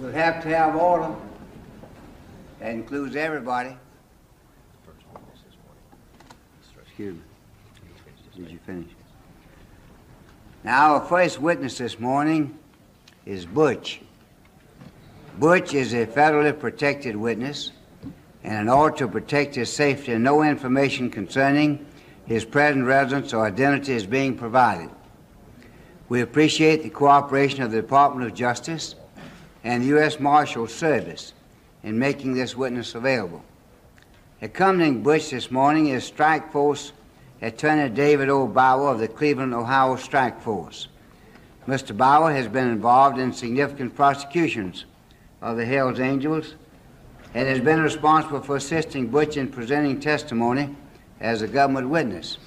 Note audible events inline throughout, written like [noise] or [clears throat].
We'll have to have order. That includes everybody. Excuse me. Did you finish? Now, our first witness this morning is Butch. Butch is a federally protected witness, and in order to protect his safety, no information concerning his present residence or identity is being provided. We appreciate the cooperation of the Department of Justice and the U.S. Marshal Service in making this witness available. Accompanying Butch this morning is Strike Force Attorney David O. Bauer of the Cleveland, Ohio Strike Force. Mr. Bauer has been involved in significant prosecutions of the Hells Angels and has been responsible for assisting Butch in presenting testimony as a government witness.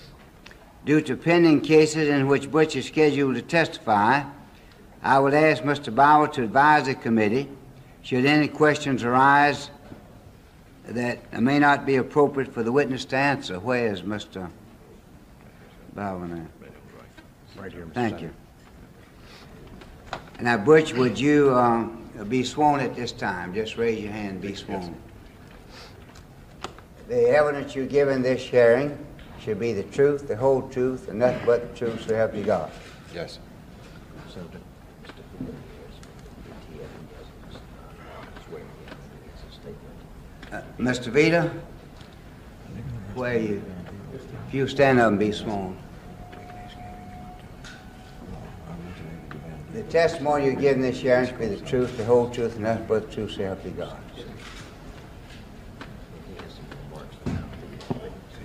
Due to pending cases in which Butch is scheduled to testify, I would ask Mr. Bauer to advise the committee should any questions arise that may not be appropriate for the witness to answer. Where is Mr. Bauer now? Right here, Mr. Thank Senator. you. Now, Butch, would you um, be sworn at this time? Just raise your hand and be sworn. The evidence you give in this hearing should be the truth, the whole truth, and nothing but the truth, so help you God. Yes. Senator, Mr. Hoover has swearing in his statement. Uh, Mr. Vita, where are you? If you stand up and be sworn. The testimony you give in this hearing should be the truth, the whole truth, and nothing but the truth, so help you God.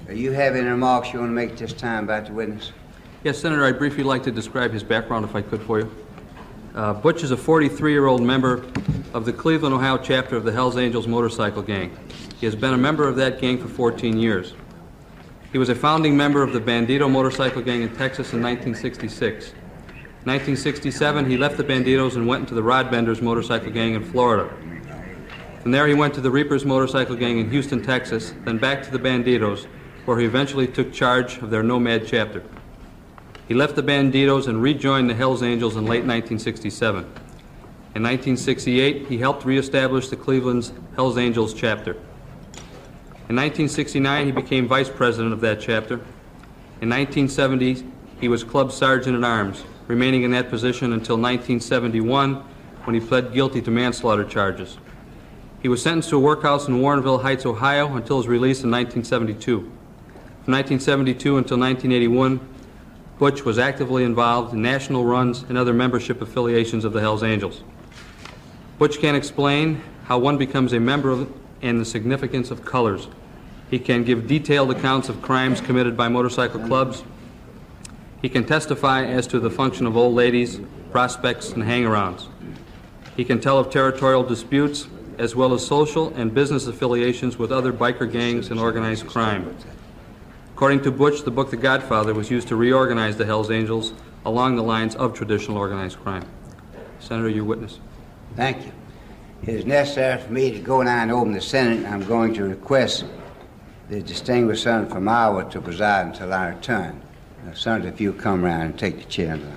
Do you have any remarks you want to make this time about the witness? Yes, Senator, I'd briefly like to describe his background if I could for you. Uh, Butch is a 43-year-old member of the Cleveland, Ohio chapter of the Hells Angels motorcycle gang. He has been a member of that gang for 14 years. He was a founding member of the Bandido motorcycle gang in Texas in 1966. 1967, he left the Bandidos and went into the Rod Benders motorcycle gang in Florida. From there, he went to the Reapers motorcycle gang in Houston, Texas, then back to the Bandidos, where he eventually took charge of their Nomad chapter. He left the Bandidos and rejoined the Hells Angels in late 1967. In 1968, he helped reestablish the Cleveland's Hells Angels chapter. In 1969, he became vice president of that chapter. In 1970, he was club sergeant at arms, remaining in that position until 1971 when he pled guilty to manslaughter charges. He was sentenced to a workhouse in Warrensville Heights, Ohio until his release in 1972. From 1972 until 1981, Butch was actively involved in national runs and other membership affiliations of the Hells Angels. Butch can explain how one becomes a member of and the significance of colors. He can give detailed accounts of crimes committed by motorcycle clubs. He can testify as to the function of old ladies, prospects, and hang-arounds. He can tell of territorial disputes as well as social and business affiliations with other biker gangs and organized crime. According to Butch, the book The Godfather was used to reorganize the Hells Angels along the lines of traditional organized crime. Senator, your witness. Thank you. It is necessary for me to go now and open the Senate. I'm going to request the distinguished senator from Iowa to preside until I return. Senator, if you'll come around and take the chair. now.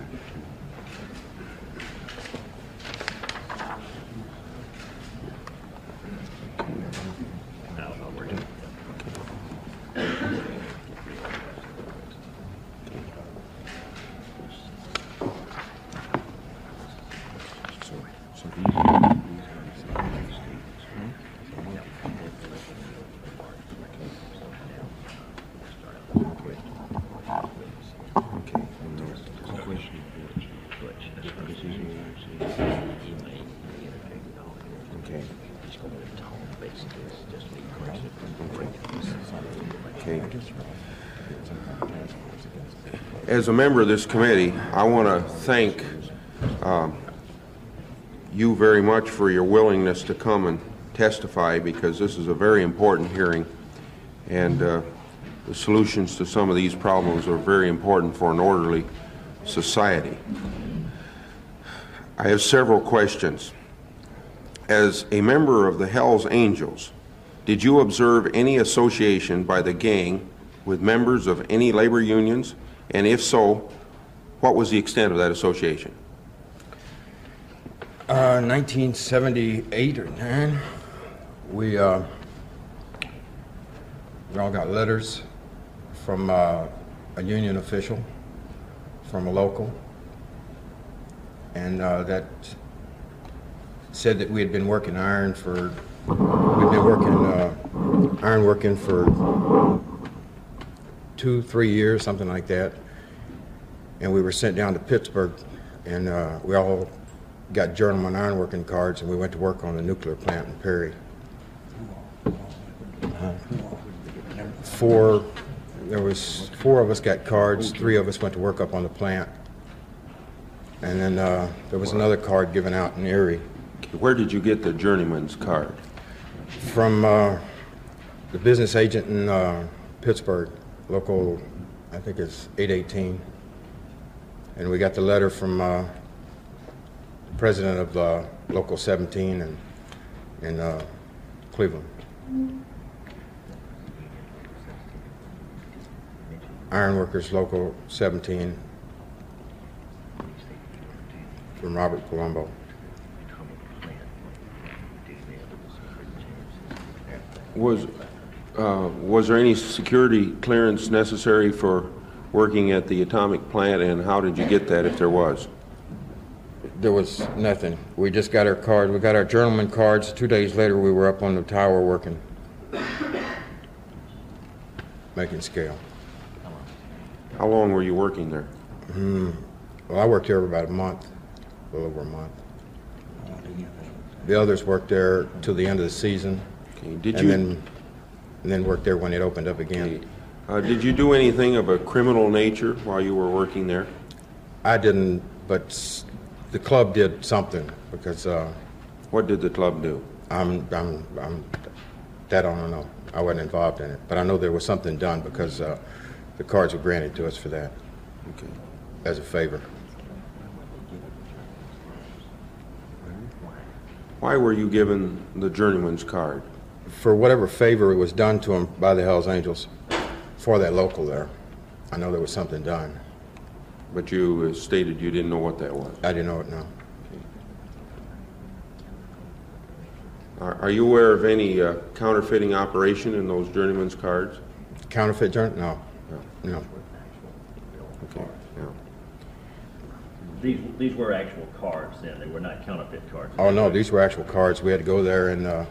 Okay. He's going to talk, basically, it's just me correcting. Okay. As a member of this committee, I want to thank um, you very much for your willingness to come and testify because this is a very important hearing and uh, the solutions to some of these problems are very important for an orderly society. I have several questions. As a member of the Hells Angels, did you observe any association by the gang with members of any labor unions? And if so, what was the extent of that association? Uh, 1978 or 9, we, uh, we all got letters from uh, a union official, from a local, and uh, that said that we had been working iron for, we'd been working, uh, iron working for two, three years, something like that. And we were sent down to Pittsburgh, and uh, we all got journeyman ironworking cards, and we went to work on the nuclear plant in Perry. Uh, Four, there was, four of us got cards, three of us went to work up on the plant. And then uh, there was another card given out in Erie Where did you get the journeyman's card? from uh, the business agent in uh, Pittsburgh, local, I think it's 818. And we got the letter from uh, the president of uh, Local 17 in, in uh, Cleveland. Ironworkers Local 17 from Robert Colombo. Was, uh, was there any security clearance necessary for working at the atomic plant, and how did you get that if there was? There was nothing. We just got our card. We got our journeyman cards. Two days later, we were up on the tower working, making scale. How long were you working there? Well, I worked there for about a month, a little over a month. The others worked there till the end of the season, Okay, Did and you, then and then worked there when it opened up again. uh, did you do anything of a criminal nature while you were working there? I didn't, but the club did something because uh, What did the club do? I'm, I'm, I'm, that I don't know. I wasn't involved in it, but I know there was something done because uh, the cards were granted to us for that Okay. as a favor. Why were you given the journeyman's card? For whatever favor it was done to him by the Hells Angels for that local there, I know there was something done. But you uh, stated you didn't know what that was. I didn't know it now. Are are you aware of any uh, counterfeiting operation in those journeyman's cards? Counterfeit journal? No. No. Okay, yeah. These, these were actual cards then, they were not counterfeit cards. Oh, no, these were actual cards. We had to go there and uh,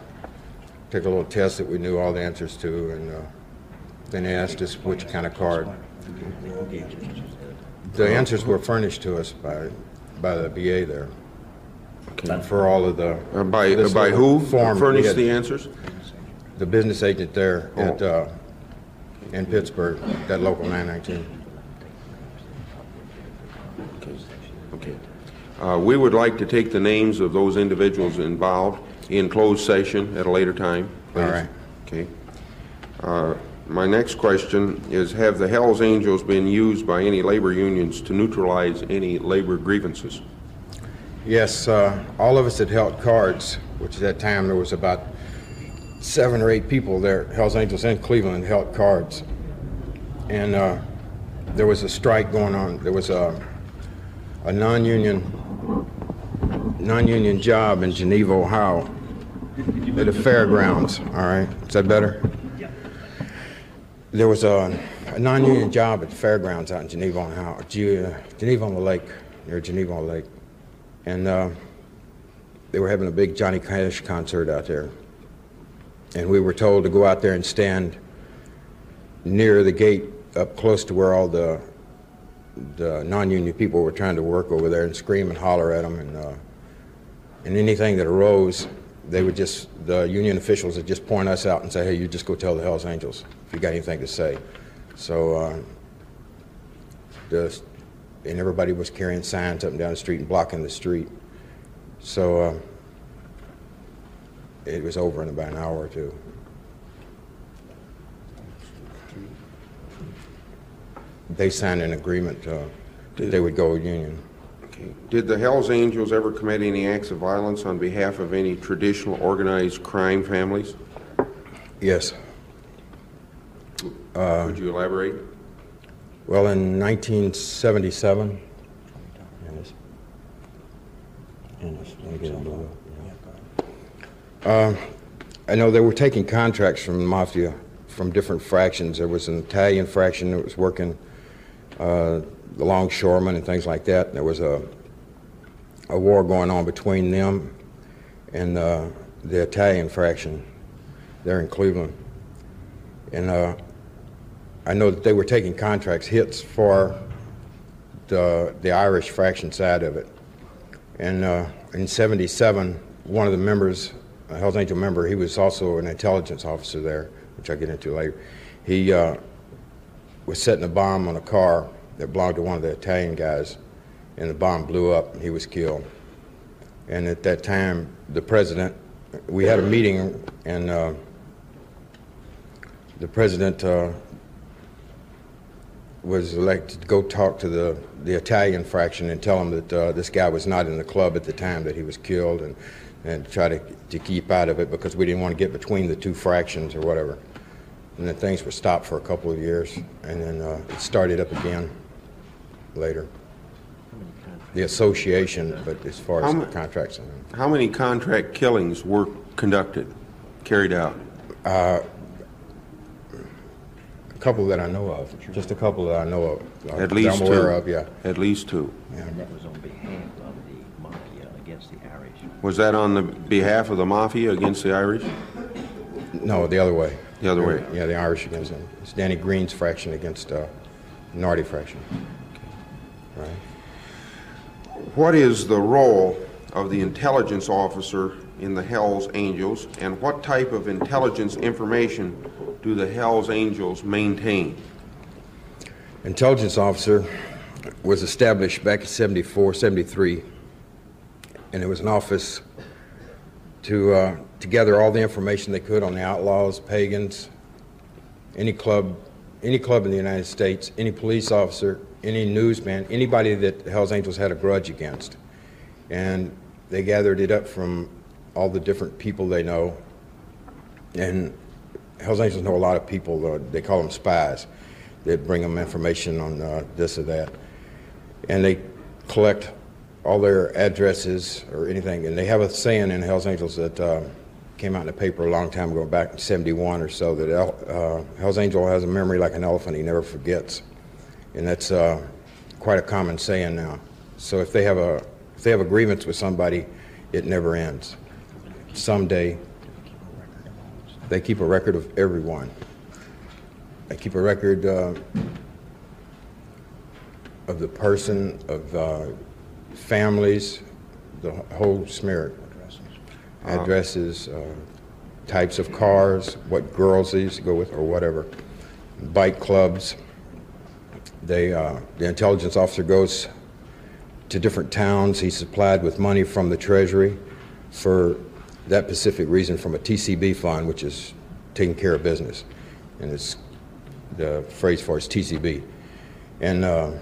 take a little test that we knew all the answers to, and uh, then they asked us which kind of card. The answers were furnished to us by, by the BA there. For all of the. Uh, By, this by who form furnished the answers? The business agent there at, Oh. uh, in Pittsburgh, that local 919. Okay, okay. Uh, We would like to take the names of those individuals involved in closed session at a later time. All please. right. Okay. Uh, My next question is, have the Hells Angels been used by any labor unions to neutralize any labor grievances? Yes, uh, all of us had held cards, which at that time there was about seven or eight people there, Hells Angels in Cleveland, held cards. And uh, there was a strike going on. There was a, a non-union, non-union job in Geneva, Ohio, at the fairgrounds. All right, is that better? There was a, a non-union job at the fairgrounds out in Geneva, Ohio, Ge- Geneva on the Lake, near Geneva on the Lake and uh, they were having a big Johnny Cash concert out there. And we were told to go out there and stand near the gate, up close to where all the the non-union people were trying to work over there, and scream and holler at them, and uh, and anything that arose, they would just the union officials would just point us out and say, "Hey, you just go tell the Hell's Angels if you got anything to say." So. Uh, the and everybody was carrying signs up and down the street and blocking the street. So uh, it was over in about an hour or two. They signed an agreement uh, that they would go union. Did the Hells Angels ever commit any acts of violence on behalf of any traditional organized crime families? Yes. Would you elaborate? Well, in 1977, and it's- and it's- Let me get it blown up. Uh, I know they were taking contracts from the mafia, from different fractions. There was an Italian fraction that was working uh, the longshoremen and things like that. There was a, a war going on between them and uh, the Italian fraction there in Cleveland. And uh, I know that they were taking contracts, hits for the, the Irish fraction side of it. And uh, in 77, one of the members, a Hells Angel member, he was also an intelligence officer there, which I'll get into later. He uh, was setting a bomb on a car that belonged to one of the Italian guys, and the bomb blew up, and he was killed. And at that time, the president, we had a meeting, and uh, the president uh, was elected to go talk to the, the Italian fraction and tell them that uh, this guy was not in the club at the time that he was killed and, and try to, to keep out of it because we didn't want to get between the two fractions or whatever. And then things were stopped for a couple of years and then uh, it started up again later. The association, but as far How as mu- the contracts, How many contract killings were conducted, carried out? a couple that I know of, just a couple that I know of. uh, At that least I'm two. of, yeah. At least two. And that was on behalf of the mafia against the Irish. Was that on the behalf of the mafia against the Irish? No, the other way. The other way. Yeah, the Irish against them. It's Danny Greene's fraction against uh, Nardi fraction. Right. What is the role of the intelligence officer in the Hells Angels, and what type of intelligence information do the Hells Angels maintain? Intelligence officer was established back in 74, 73, and it was an office to, uh, to gather all the information they could on the outlaws, pagans, any club, any club in the United States, any police officer, any newsman, anybody that Hells Angels had a grudge against. And they gathered it up from all the different people they know. And Hells Angels know a lot of people, uh, they call them spies, that bring them information on uh, this or that. And they collect all their addresses or anything. And they have a saying in Hells Angels that uh, came out in the paper a long time ago, back in 71 or so, that El- uh, Hells Angel has a memory like an elephant, he never forgets. And that's uh, quite a common saying now. So if they have a if they have a grievance with somebody, it never ends. Someday, they keep a record of everyone. They keep a record uh, of the person, of uh, families, the whole smear. Addresses, uh, types of cars, what girls they used to go with, or whatever. Bike clubs. They, uh, the intelligence officer goes to different towns. He's supplied with money from the Treasury for that specific reason from a TCB fund, which is taking care of business. And it's, the phrase for it is TCB. And uh,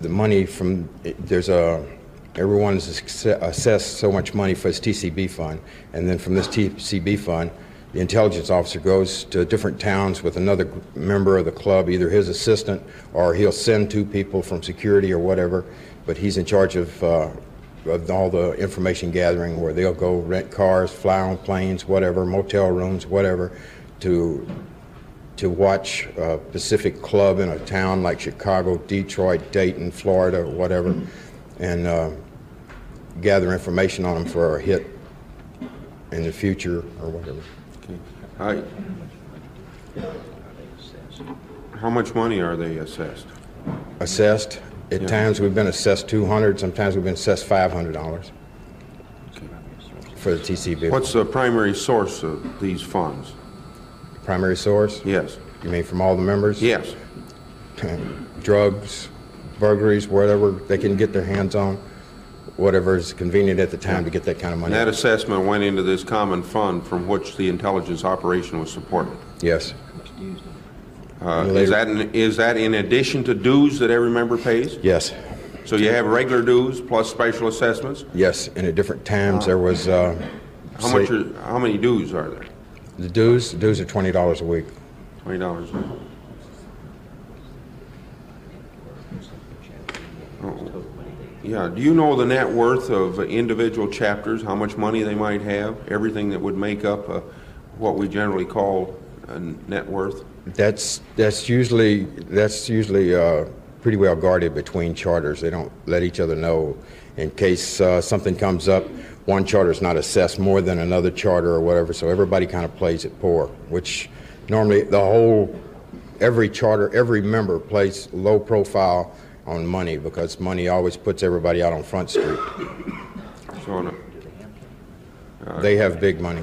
the money from, there's a, everyone's assessed so much money for his TCB fund. And then from this TCB fund, the intelligence officer goes to different towns with another member of the club, either his assistant or he'll send two people from security or whatever. But he's in charge of, uh, of all the information gathering where they'll go rent cars, fly on planes, whatever, motel rooms, whatever, to to watch a Pacific club in a town like Chicago, Detroit, Dayton, Florida, whatever, and uh, gather information on them for a hit in the future or whatever. I- How much money are they assessed? Assessed. At Yeah. times we've been assessed 200, sometimes we've been assessed $500 for the TCB. What's the primary source of these funds? primary source? Yes. You mean from all the members? Yes. [laughs] Drugs, burglaries, whatever they can get their hands on, whatever is convenient at the time to get that kind of money. And that assessment went into this common fund from which the intelligence operation was supported. Yes. Uh, Is that, in- is that in addition to dues that every member pays? Yes. So you have regular dues plus special assessments? Yes, and at different times there was, uh, How much are, how many dues are there? the dues, the dues are twenty dollars a week. Twenty dollars. Yeah, do you know the net worth of individual chapters, how much money they might have? Everything that would make up uh, what we generally call a net worth? That's, that's usually, that's usually uh, pretty well guarded between charters. They don't let each other know in case uh, something comes up. One charter is not assessed more than another charter or whatever, so everybody kind of plays it poor, which normally the whole, every charter, every member plays low profile on money because money always puts everybody out on Front Street. So, no- They have big money.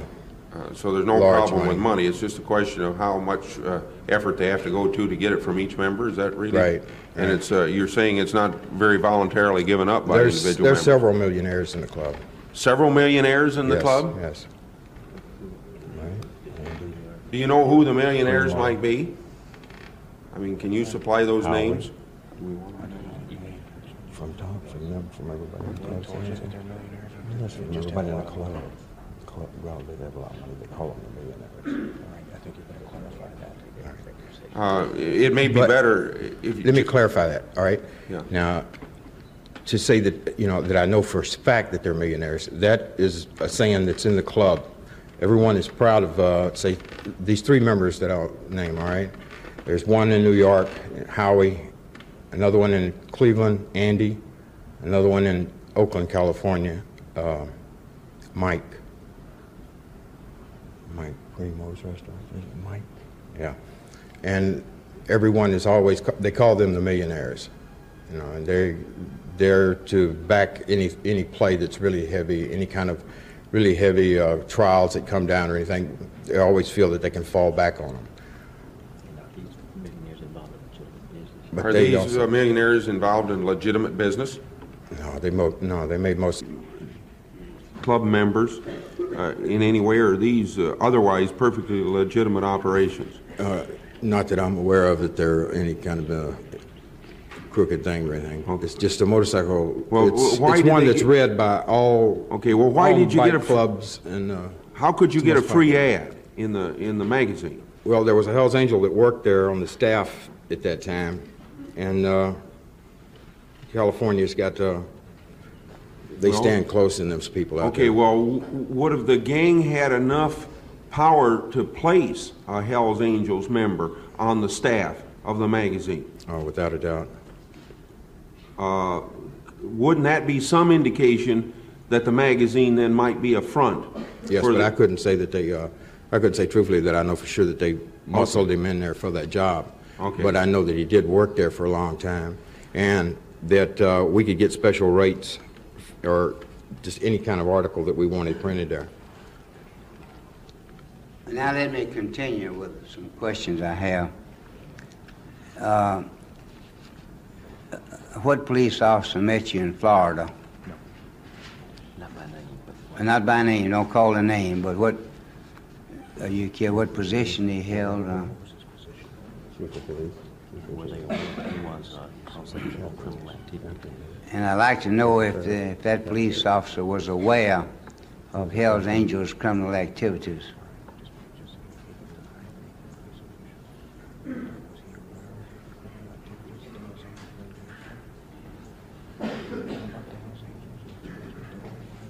uh, so there's no Large problem with money. money, it's just a question of how much uh, effort they have to go to to get it from each member, is that really? Right, And right. it's, uh, you're saying it's not very voluntarily given up by There's, individual there's members? several millionaires in the club. Several millionaires in the Yes, club? Yes. Do you know who the millionaires might be? I mean, can you supply those names? From top, from them, from everybody. Yes, from everybody in the club. Club, well, they have a lot of money, they call them the millionaires. I think you better clarify that. Uh, It may be But- better if you... Let me clarify that, all right? Yeah. Now, to say that, you know, that I know for a fact that they're millionaires, that is a saying that's in the club. Everyone is proud of, uh, say, these three members that I'll name, all right? There's one in New York, Howie, another one in Cleveland, Andy, another one in Oakland, California, uh, Mike. Mike Primo's restaurant, is it Mike? Yeah. And everyone is always, they call them the millionaires. You know, and they, they're to back any, any play that's really heavy, any kind of really heavy uh, trials that come down or anything, they always feel that they can fall back on them. But Are these also- uh, millionaires involved in legitimate business? No, they mo, no, they made most, Club members uh, in any way, or are these uh, otherwise perfectly legitimate operations? uh, not that I'm aware of that they're any kind of a crooked thing or anything. It's just a motorcycle. Well, It's, why it's one that's get- read by all. Okay, well, why did you get a... clubs and, uh, How could you get a free popular. ad in the, in the magazine? Well, there was a Hell's Angel that worked there on the staff at that time, and uh, California's got, uh, they Well- stand close in those people out Okay, there. well, w- would have the gang had enough power to place a Hells Angels member on the staff of the magazine? Oh, without a doubt. Uh, Wouldn't that be some indication that the magazine then might be a front? Yes, for but the- I couldn't say that they, uh, I couldn't say truthfully that I know for sure that they muscled him in there for that job. Okay. But I know that he did work there for a long time, and that uh, we could get special rates or just any kind of article that we wanted printed there. Now let me continue with some questions I have. Uh, What police officer met you in Florida? No. Not by name, but Not by name, don't call the name, but what, uh, you care what position he held? uh, where they were, he was constitutional criminal activity. And I'd like to know if the- if that police officer was aware of Hell's Angels' criminal activities.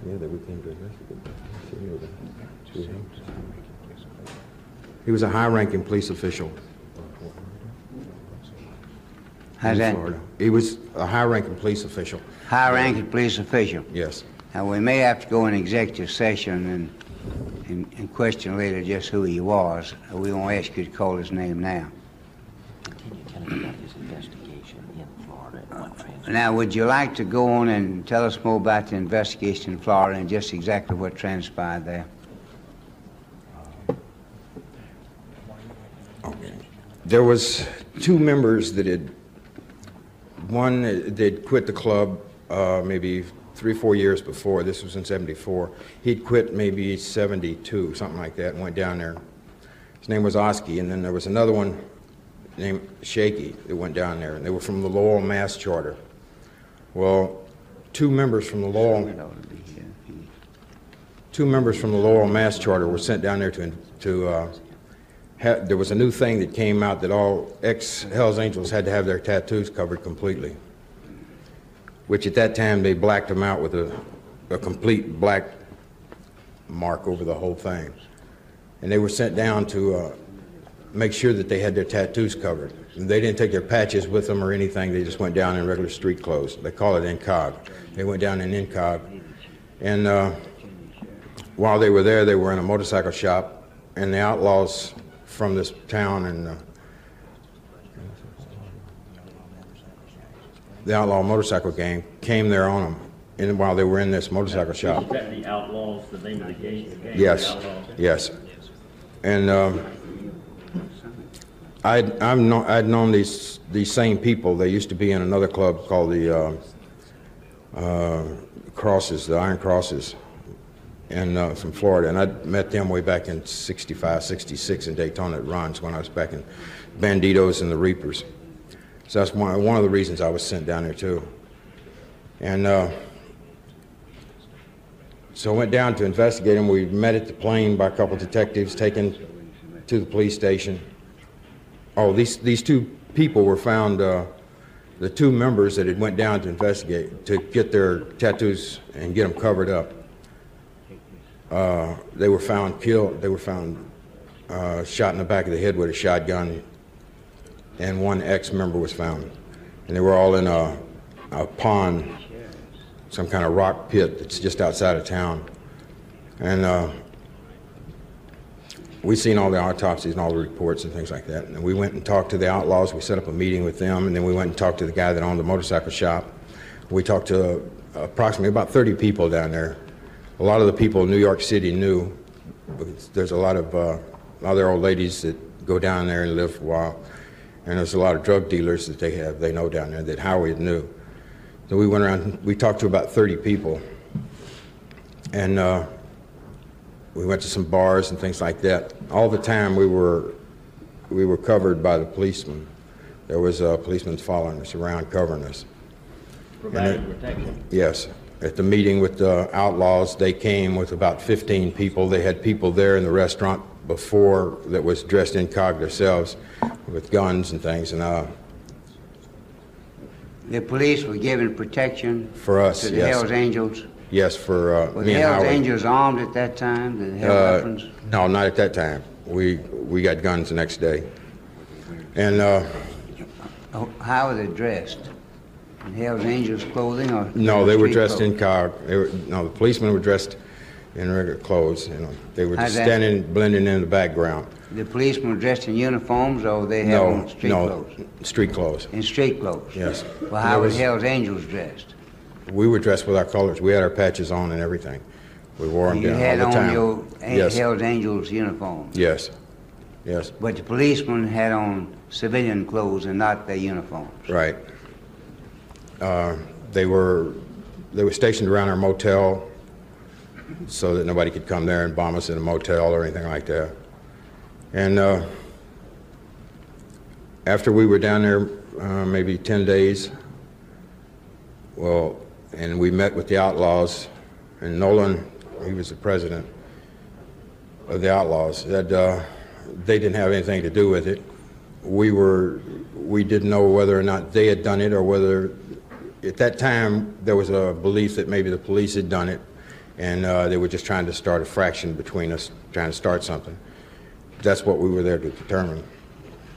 Yeah, that we came to He was a high-ranking police official How's in that? Florida. He was a high-ranking police official, High-ranking police official. yes. Now, we may have to go in executive session and, and, and question later just who he was. We won't ask you to call his name now. Continue telling me about his investigation in Florida and what. Now, would you like to go on and tell us more about the investigation in Florida and just exactly what transpired there? There was two members that had, one that quit the club uh, maybe three, four years before. This was in 74. He'd quit maybe 72, something like that, and went down there. His name was Oski, and then there was another one named Shaky that went down there, and they were from the Lowell Mass Charter. Well, two members from the Lowell It ought to be here. two members from the Lowell Mass Charter were sent down there to, to uh, there was a new thing that came out that all ex-Hells Angels had to have their tattoos covered completely. which at that time they blacked them out with a, a complete black mark over the whole thing. And they were sent down to uh, make sure that they had their tattoos covered. And they didn't take their patches with them or anything. They just went down in regular street clothes. They call it incog. They went down in incog. And uh, while they were there, they were in a motorcycle shop, and the outlaws from this town and uh, the outlaw motorcycle gang came there on them and while they were in this motorcycle shop. The Outlaws, the name of the gang? the gang, Yes, yes. And um, I'd, I've known, I'd known these, these same people. They used to be in another club called the uh, uh, Crosses, the Iron Crosses, in, uh, from Florida. And I'd met them way back in 65, 66 in Daytona at Ron's when I was back in Bandidos and the Reapers. So that's one, one of the reasons I was sent down there too. And uh, so I went down to investigate him. We met at the plane by a couple of detectives taken to the police station. Oh, these, these two people were found, uh, the two members that had went down to investigate, to get their tattoos and get them covered up. Uh, they were found killed, they were found uh, shot in the back of the head with a shotgun, and one ex-member was found. And they were all in a, a pond some kind of rock pit that's just outside of town. And uh, we seen all the autopsies and all the reports and things like that. And we went and talked to the outlaws. We set up a meeting with them, and then we went and talked to the guy that owned the motorcycle shop. We talked to approximately about 30 people down there. A lot of the people in New York City knew. There's a lot of uh, other old ladies that go down there and live for a while. And there's a lot of drug dealers that they have, they know down there that Howard knew. So we went around, we talked to about 30 people. And uh, we went to some bars and things like that. All the time we were, we were covered by the policemen. There was uh, policemen following us around, covering us. Providing protection. Yes. At the meeting with the outlaws, they came with about 15 people. They had people there in the restaurant before that was dressed incog themselves with guns and things. And uh, The police were given protection for us, to the yes. Hells Angels. Yes, for uh, Were me the and Hells Howard. Angels armed at that time? They have Uh, weapons? No, not at that time. We, we got guns the next day. And, uh, How were they dressed? In Hells Angels clothing or? no, they were street dressed clothes? in cog. They were, no, the policemen were dressed in regular clothes, you know. They were just How's that? standing, blending in the background. The policemen were dressed in uniforms or they had No, on street no, clothes? street clothes. In street clothes? Yes. Well, how were was- Hells Angels dressed? We were dressed with our colors. We had our patches on and everything. We wore them You down had all the on time. your An- Yes, Hells Angels uniform, yes, yes, but the policemen had on civilian clothes and not their uniforms. right. Uh, They were, they were stationed around our motel so that nobody could come there and bomb us in a motel or anything like that. And uh, after we were down there, uh, maybe 10 days, well, and we met with the outlaws, and Nolan, he was the president of the outlaws, that uh, they didn't have anything to do with it. We were, we didn't know whether or not they had done it or whether, at that time, there was a belief that maybe the police had done it, and uh, they were just trying to start a fraction between us, trying to start something. That's what we were there to determine.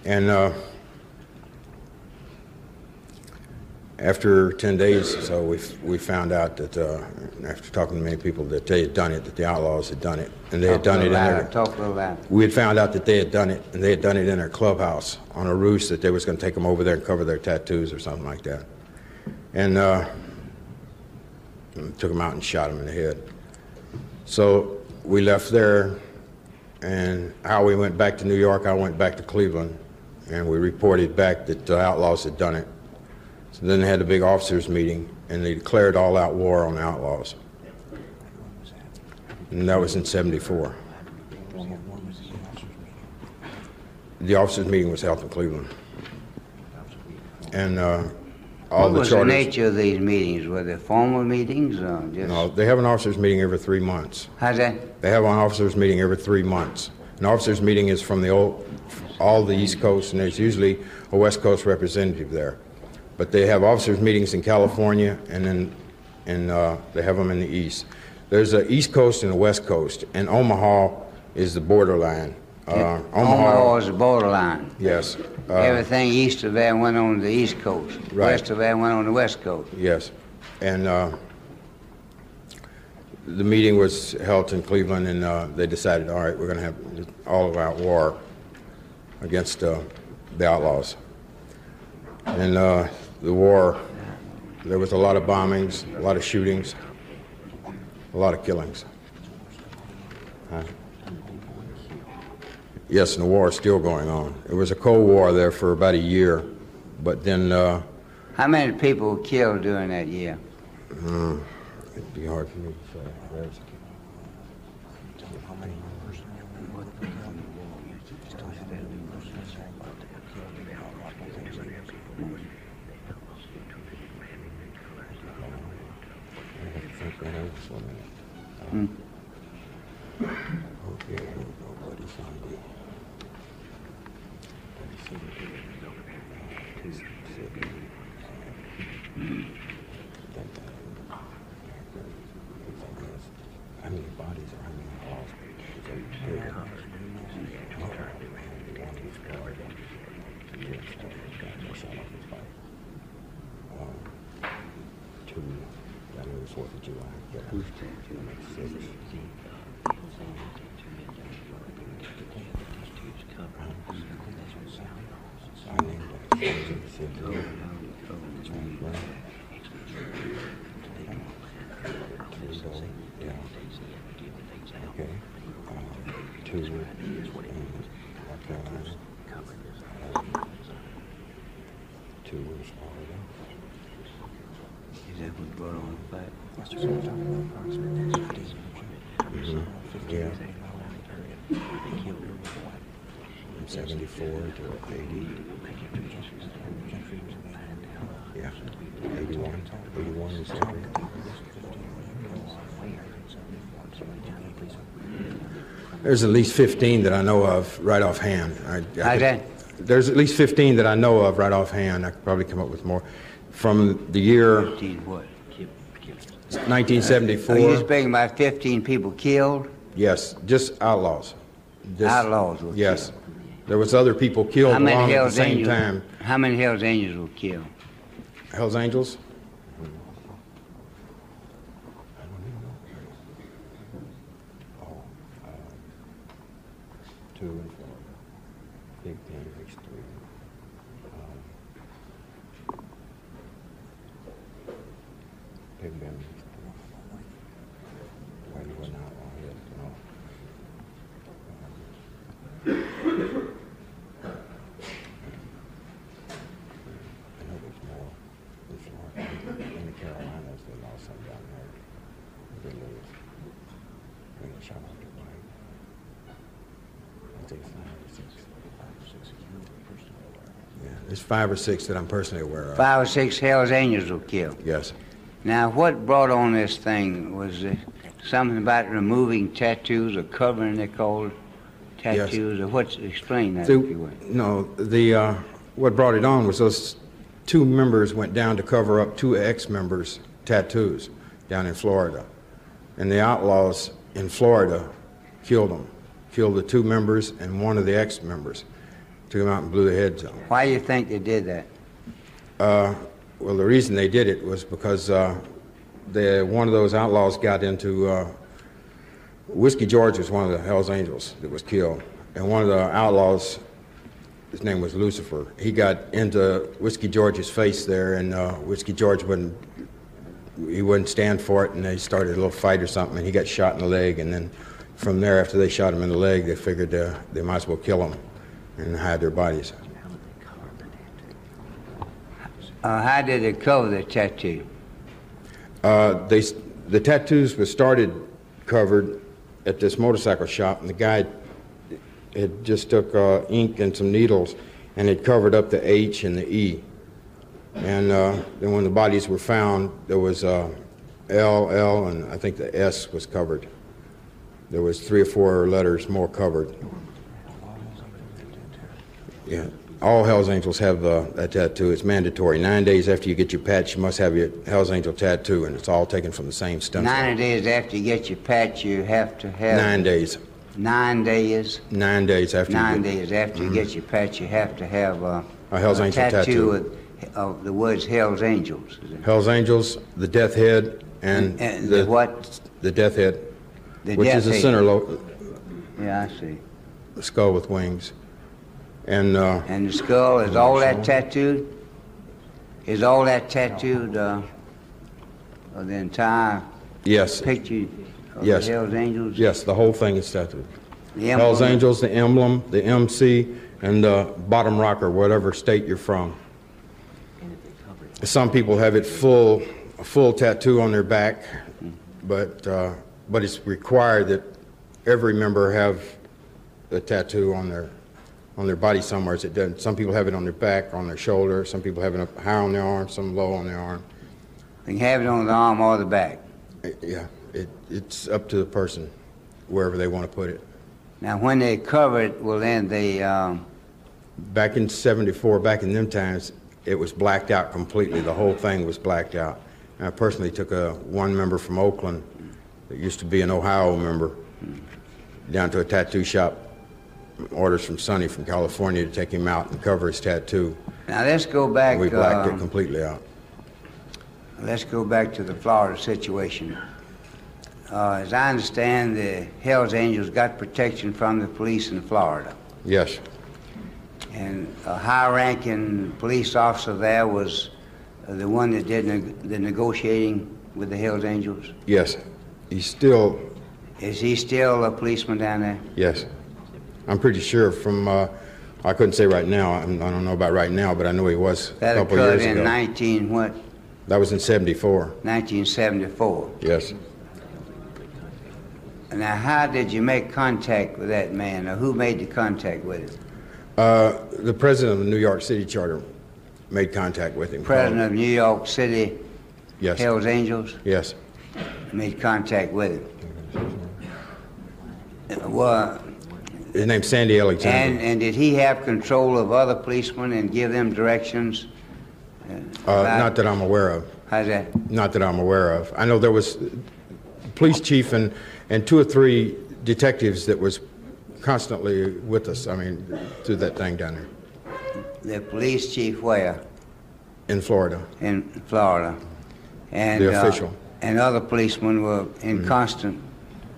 And uh, after 10 days or so, we, we found out that, uh, after talking to many people, that they had done it, that the outlaws had done it. And they had Talk a done it in their, Talk a little louder. we had found out that they had done it, and they had done it in their clubhouse on a roost that they was going to take them over there and cover their tattoos or something like that. And uh, took him out and shot him in the head. So we left there, and how we went back to New York, I went back to Cleveland, and we reported back that the outlaws had done it. So then they had a big officers meeting, and they declared all-out war on the outlaws. And that was in 74. The officers' meeting was held in Cleveland. And uh, all What the was the nature of these meetings? Were they formal meetings or just? No, they have an officers' meeting every three months. How's that? They have an officers' meeting every three months. An officers' meeting is from the old, all the East Coast, and there's usually a West Coast representative there. But they have officers' meetings in California, and then, and uh, they have them in the east. There's a east coast and a west coast, and Omaha is the borderline. Uh, Omaha is the borderline. Yes, uh, Everything east of that went on the east coast. Right. West of that went on the west coast. yes. And uh, the meeting was held in Cleveland, and uh, they decided, all right, we're going to have all-out war against uh, the outlaws. And uh, the war, there was a lot of bombings, a lot of shootings, a lot of killings. Huh? Yes, and the war is still going on. It was a Cold War there for about a year, but then uh, How many people were killed during that year? it'd be hard for me to say. There's- Okay, here we go, buddy, Sunday. How many bodies are the? Two, it's Fourth of July. Who's Six. I named it. City. Toledo, yeah. Okay. Two Um, Two Florida. Is that what brought on the fight? Yeah. From seventy-four to eighty. Yeah, eighty-one, eighty-one is seven. There's at least fifteen that I know of right offhand. I- I How's could- There's at least fifteen that I know of right offhand. I could probably come up with more. From the year Fifteen what? nineteen Are you speaking about fifteen people killed? yes, just outlaws. Just- Outlaws were Yes. There was other people killed How many along at the Hells same Angels? time. How many Hells Angels were killed? Hells Angels? Two in Florida. Big Ten makes three. Um, Big Bend makes four. Wait, we're not on yet, no. I know there's more in Florida. In the Carolinas, they lost some down there. They lose. When they shot out the white. I think five or six. Five or six. Yeah, there's five or six that I'm personally aware of. Five or six Hells Angels were killed. Yes. Now, what brought on this thing? Was something about removing tattoos or covering, they called tattoos, or what's, explain that The- if you would. No, the, uh, what brought it on was those two members went down to cover up two ex-members' tattoos down in Florida. And the outlaws in Florida killed them, killed the two members and one of the ex-members. Took them out and blew their heads off. Why do you think they did that? Uh, well, the reason they did it was because uh, the, one of those outlaws got into uh, Whiskey George was one of the Hells Angels that was killed, and one of the outlaws, his name was Lucifer. He got into Whiskey George's face there, and uh, Whiskey George wouldn't he wouldn't stand for it, and they started a little fight or something, and he got shot in the leg, and then from there, after they shot him in the leg, they figured uh, they might as well kill him and hide their bodies. Uh, how did they cover the tattoo? Uh, they, the tattoos were started covered at this motorcycle shop, and the guy had just took uh, ink and some needles and had covered up the H and the E. And uh, then when the bodies were found, there was uh, L, L, and I think the S was covered. There was three or four letters more covered. Yeah, all Hells Angels have uh, a tattoo. It's mandatory. Nine days after you get your patch, you must have your Hells Angel tattoo, and it's all taken from the same stencil. Nine days after you get your patch, you have to have... Nine days. Nine days, Nine days after nine you get days after you get your patch, you have to have uh, A Hell's Angel tattoo. with of the words Hell's Angels. Hells Angels, the Death Head, and, And the what? The Death Head, The which death is a head. center lo- Yeah, I see. The skull with wings, and uh, And the skull, is all that tattooed? Is all that tattooed, uh, of the entire yes, picture of Yes. the Hell's Angels? yes, the whole thing is tattooed. The Hells? Angels, the emblem, the MC, and the bottom rocker, whatever state you're from. Some people have it full, full tattoo on their back, but, uh, but it's required that every member have a tattoo on their, on their body somewhere. It doesn't, some people have it on their back, on their shoulder, some people have it up high on their arm, some low on their arm. They can have it on the arm or the back. Uh, Yeah, it, it's up to the person, wherever they want to put it. Now, when they cover it, well, then they, um, Back in 74, back in them times, it was blacked out completely. The whole thing was blacked out. And I personally took a, one member from Oakland that used to be an Ohio member down to a tattoo shop, orders from Sonny from California to take him out and cover his tattoo. now let's go back, And we blacked it uh, completely out. let's go back to the Florida situation. Uh, as I understand, the Hells Angels got protection from the police in Florida. Yes, And a high-ranking police officer there was uh, the one that did neg- the negotiating with the Hells Angels. yes. He's still, Is he still a policeman down there? yes. I'm pretty sure from, uh, I couldn't say right now, I'm- I don't know about right now, but I know he was a That couple occurred years in ago. 19 what? That was in 74, 1974. yes. Now, how did you make contact with that man, or who made the contact with him? Uh, The president of the New York City Charter made contact with him. President of New York City Yes, Hells Angels yes. made contact with him. Well, His name's Sandy and, Alexander. and did he have control of other policemen and give them directions? Uh, Not that I'm aware of, How's that? not that I'm aware of. I know there was police chief and, and two or three detectives that was constantly with us, I mean, through that thing down there The police chief where? in Florida. In Florida. And, The uh, official. and other policemen were in constant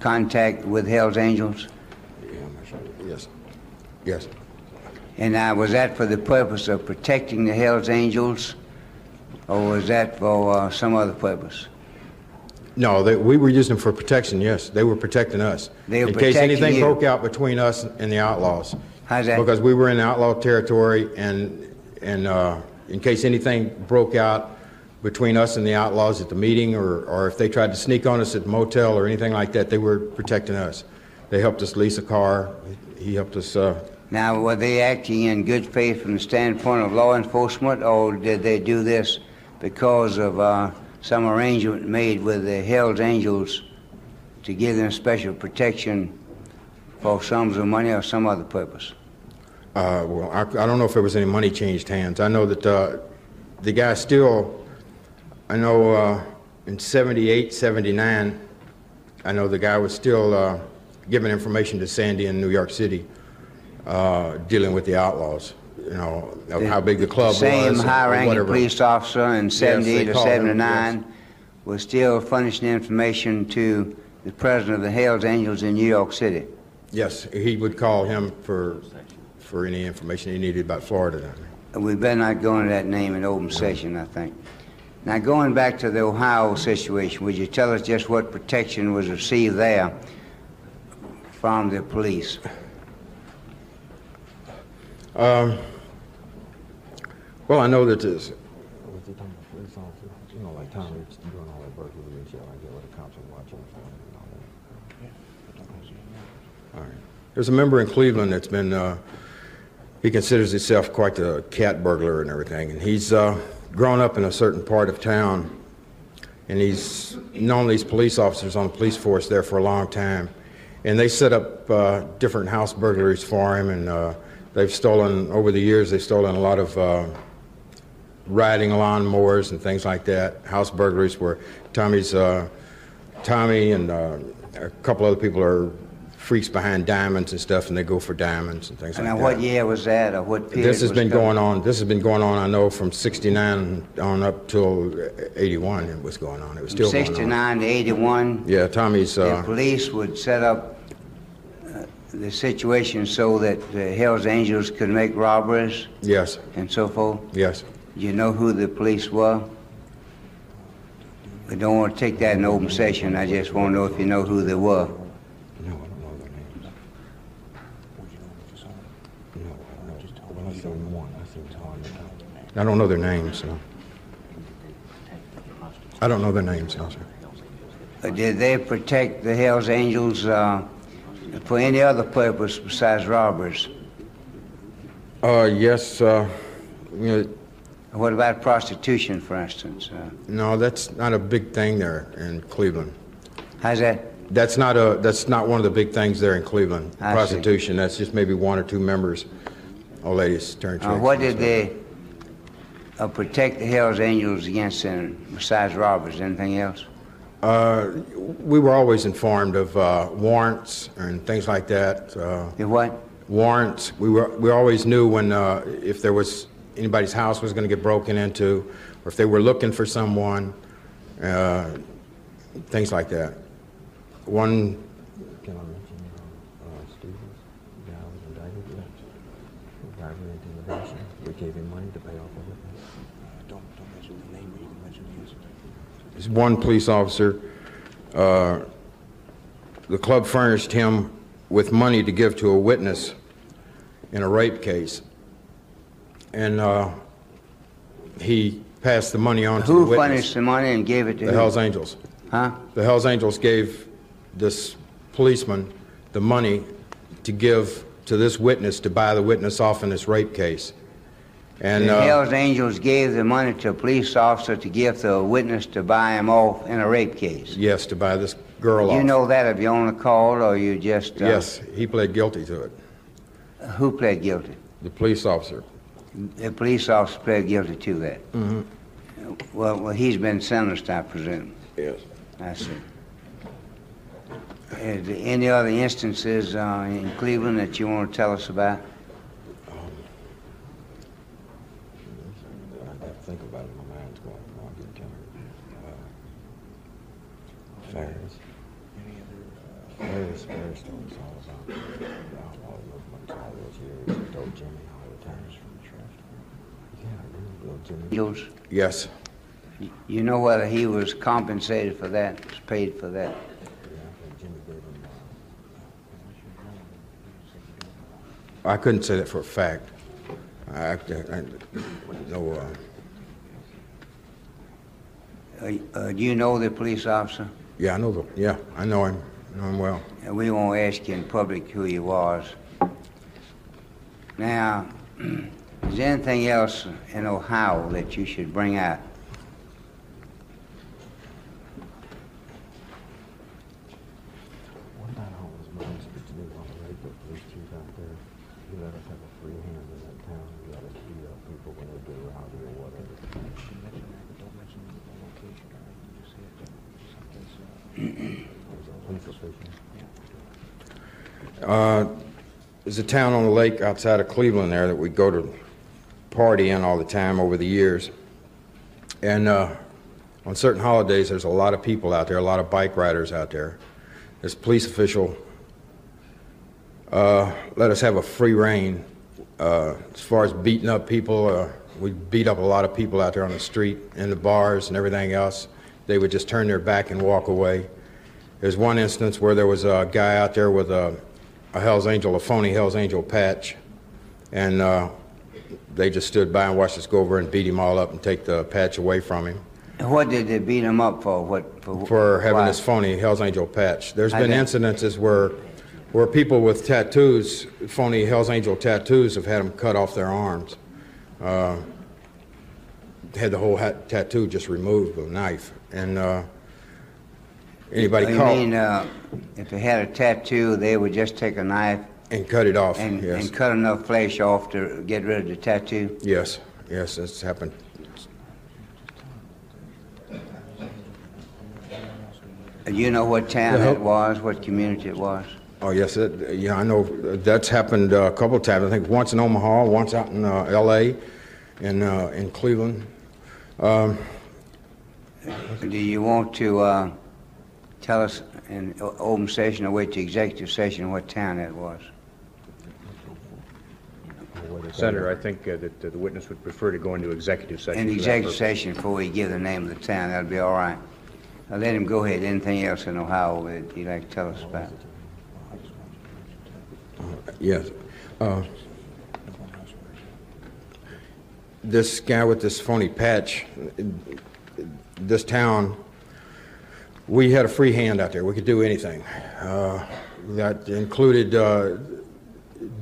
contact with Hells Angels? Yes. And now, was that for the purpose of protecting the Hells Angels, or was that for uh, some other purpose? No, they, we were using them for protection, yes. They were protecting us. They were In case anything you. broke out between us and the outlaws. How's that? Because we were in outlaw territory, and, and uh, in case anything broke out between us and the outlaws at the meeting, or, or if they tried to sneak on us at the motel or anything like that, they were protecting us. They helped us lease a car. He helped us, uh, Now, were they acting in good faith from the standpoint of law enforcement, or did they do this because of uh, some arrangement made with the Hells Angels to give them special protection for sums of money or some other purpose? Uh, well, I, I don't know if there was any money changed hands. I know that uh, the guy still, I know uh, in 78, 79, I know the guy was still uh, giving information to Sandy in New York City, uh, dealing with the outlaws, you know, of how big the club was. Same high-ranking police officer in 78 or called him, 79 was still furnishing information to the president of the Hells Angels in New York City. Yes, he would call him for, for any information he needed about Florida down there. We better not go into that name in open session, I think. Now, going back to the Ohio situation, would you tell us just what protection was received there from the police? Um, well, I know that there's, You know, like Tom Reed's doing all that burglary and shit like that, where the cops are watching and all that. All right. There's a member in Cleveland that's been, uh, he considers himself quite the cat burglar and everything, and he's uh, grown up in a certain part of town, and he's known these police officers on the police force there for a long time, and they set up uh, different house burglaries for him, and uh, They've stolen, over the years, they've stolen a lot of uh, riding lawnmowers and things like that. House burglaries where Tommy's, uh, Tommy and uh, a couple other people are freaks behind diamonds and stuff, and they go for diamonds and things And like now, that. what year was that, or what period? This has been going on, this has been going on, I know, from 69 on up till 81 it was going on. It was still going on. 69 to 81, Yeah, Tommy's, the uh, police would set up the situation so that the Hells Angels could make robberies yes, and so forth. yes. You know who the police were? We don't want to take that in open session. I just want to know if you know who they were. No, I don't know their names. No, I don't know. Well, I seen one, I seen. I don't know their names, no. I don't know their names, no, sir. Uh, Did they protect the Hells Angels uh, for any other purpose besides robbers? Uh, yes, uh, you know, What about prostitution, for instance? Uh, no, that's not a big thing there in Cleveland. How's that? That's not a, that's not one of the big things there in Cleveland, I see. prostitution. That's just maybe one or two members, old ladies turn. Uh, what did they uh, protect the Hells Angels against uh, besides robbers? Anything else? Uh, we were always informed of uh, warrants and things like that. Uh, The what? warrants. We were we always knew when uh, if there was anybody's house was going to get broken into, or if they were looking for someone, uh, things like that. One. Can I mention uh, Stevens? The guy was indicted. Yeah. Robbery and intimidation. We gave him money to pay off a witness. Don't don't mention the name. You can mention his. There's one police officer. Uh, the club furnished him with money to give to a witness in a rape case. And uh, he passed the money on to the witness. Who furnished the money and gave it to The who? Hells Angels. Huh? The Hells Angels gave this policeman the money to give to this witness to buy the witness off in this rape case. And the uh, Hells Angels gave the money to a police officer to give to a witness to buy him off in a rape case. yes, to buy this girl You off. You know that if you on the call or you just... Uh, Yes, he pled guilty to it. Who pled guilty? The police officer. The police officer pled guilty to that. Mm-hmm. Well, well, he's been sentenced, I presume. Yes. I see. Is there any other instances uh, in Cleveland that you want to tell us about? I have to think about it. My mind's going. I'm getting tired. Uh, Ferris. Ferris, Ferris told all about the outlaw movement all those years. He told Jimmy all the time. Yeah, I remember Jimmy. Angels, Yes. you know whether he was compensated for that, was paid for that? Yeah, I Jimmy gave him. Uh, I couldn't say that for a fact. I, I, I no. Uh, Uh, uh, do you know the police officer? yeah, I know the. Yeah, I know him. Him well. We won't ask you in public who you was. Now, [clears throat] is there anything else in Ohio that you should bring out? One night I was mine to the new on the radio police chief out there. He let us have a free hand in that town. He let us beat up people when they get rowdy or whatever. Police official. Uh, There's a town on the lake outside of Cleveland there that we go to party in all the time over the years. And uh, on certain holidays, there's a lot of people out there, a lot of bike riders out there. This police official uh, let us have a free reign uh, as far as beating up people. Uh, we beat up a lot of people out there on the street, in the bars, and everything else. They would just turn their back and walk away. There's one instance where there was a guy out there with a, a Hell's Angel, a phony Hell's Angel patch, and uh, they just stood by and watched us go over and beat him all up and take the patch away from him What did they beat him up for? What for? for having why? this phony Hell's Angel patch. There's I been incidences where where people with tattoos, phony Hell's Angel tattoos, have had them cut off their arms. Uh, had the whole hat, tattoo just removed with a knife, and uh, anybody You caught. mean uh, if they had a tattoo, they would just take a knife And cut it off, and, yes. and cut enough flesh off to get rid of the tattoo? Yes, yes, that's happened. And you know what town that was, what community it was? Oh, yes, it, yeah, I know, that's happened uh, a couple of times, I think once in Omaha, once out in uh, L.A., and uh, in Cleveland. Do you want to uh, tell us in o- open session or wait to executive session what town that was? Senator, I think uh, that uh, the witness would prefer to go into executive session. In for executive session before we give the name of the town, that'll be all right. Now let him go ahead. Anything else in Ohio that you'd like to tell us about? Yes. Uh, This guy with this phony patch, this town, we had a free hand out there. We could do anything. Uh, That included uh,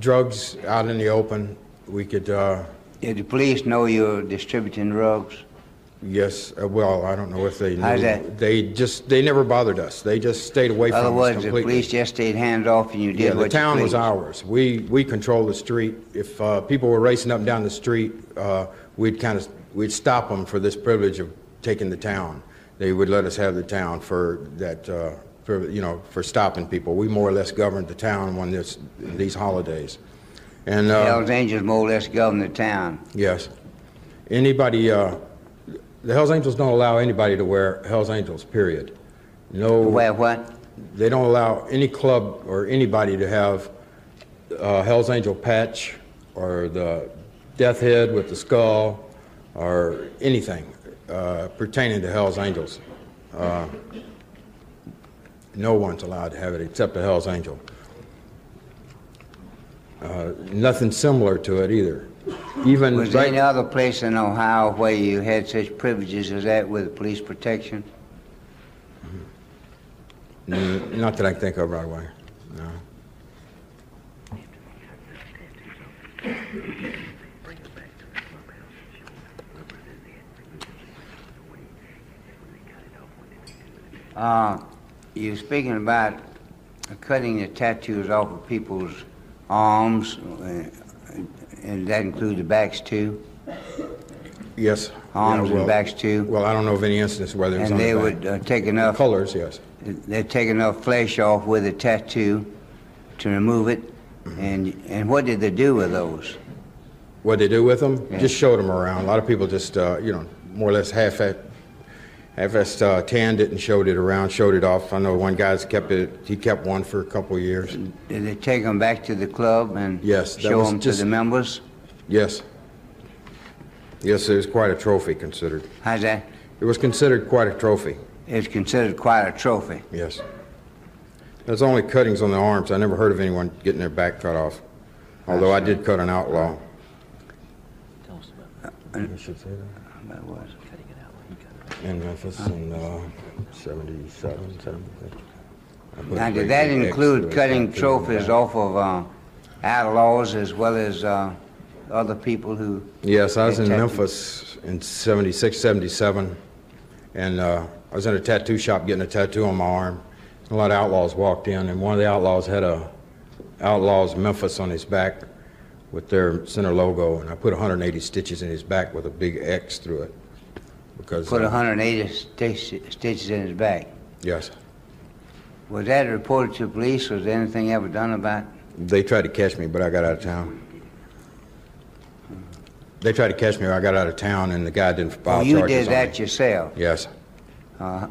drugs out in the open. We could, uh, Did the police know you were distributing drugs? yes, uh, well, I don't know if they knew. How's that? They just, they never bothered us. They just stayed away other from us words, the police just stayed hands off and you did Yeah, what the town was ours. We, we controlled the street. If uh, people were racing up and down the street, uh, we'd kind of, we'd stop them for this privilege of taking the town. They would let us have the town for that, uh, for, you know, for stopping people. We more or less governed the town on this, these holidays. And, uh, Hells Angels more or less govern the town. yes, anybody, uh, the Hells Angels don't allow anybody to wear Hells Angels, period. No. Where what? They don't allow any club or anybody to have uh, Hell's Angel patch or the death head with the skull or anything uh, pertaining to Hell's Angels. Uh, no one's allowed to have it except the Hell's Angel. Uh, nothing similar to it either. Even Was there any other place in Ohio where you had such privileges as that with police protection? N- Not that I can think of right away. No. Uh, you're speaking about cutting the tattoos off of people's arms, uh, and that include the backs too? Yes. Arms Yeah, and well- backs too? Well, I don't know of any instance whether it's And on the they back. would uh, take enough, Colors, yes. they'd take enough flesh off with a tattoo to remove it? And, and what did they do with those? What did they do with them? Yeah. Just showed them around. A lot of people just, uh, you know, more or less half half uh, tanned it and showed it around, showed it off. I know one guy's kept it. He kept one for a couple of years. Did they take them back to the club and Yes, show them to the members? Yes. Yes, it was quite a trophy considered. How's that? It was considered quite a trophy. It's considered quite a trophy. Yes. There's only cuttings on the arms. I never heard of anyone getting their back cut off. Although I did cut an outlaw. Tell us about You should say that. That was- cutting it out. He cut it out. In Memphis in uh, 77, 76. I put a Now, did that include cutting tattooed on the trophies off of uh, outlaws as well as uh, other people who? Yes, I was in. Memphis in 76, 77, and uh, I was in a tattoo shop getting a tattoo on my arm. A lot of outlaws walked in, and one of the outlaws had a Outlaws Memphis on his back with their center logo, and I put 180 stitches in his back with a big X through it. Because Put uh, 180 stitch- stitches in his back. yes, Was that reported to police? Was anything ever done about? it? they tried to catch me, but I got out of town. They tried to catch me, I got out of town, and the guy didn't file Oh, charges you did me. that yourself? Yes. Uh,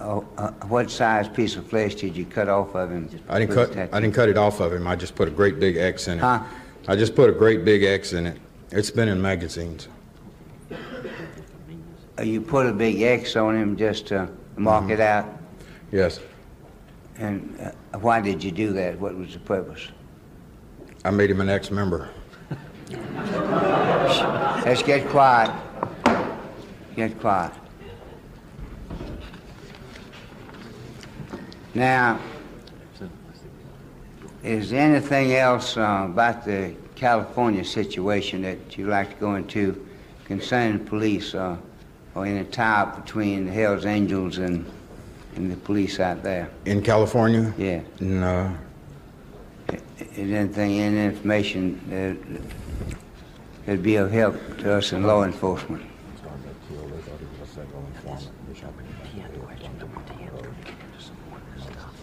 uh, uh, What size piece of flesh did you cut off of him? I didn't cut. I didn't cut it off of him. I just put a great big X in it. Huh? I just put a great big X in it. It's been in magazines. You put a big X on him just to mark Mm-hmm. it out? Yes, And uh, why did you do that? What was the purpose? I made him an ex-member. [laughs] Let's get quiet. Get quiet. Now, is there anything else uh, about the California situation that you'd like to go into concerning the police uh, or any tie-up between the Hells Angels and, and the police out there? In California? Yeah. No. is anything, any information that that'd be of help to us in law enforcement. Started that kill, they thought he was a federal informant. They shot him in He the had back. questions about the answer to support this stuff.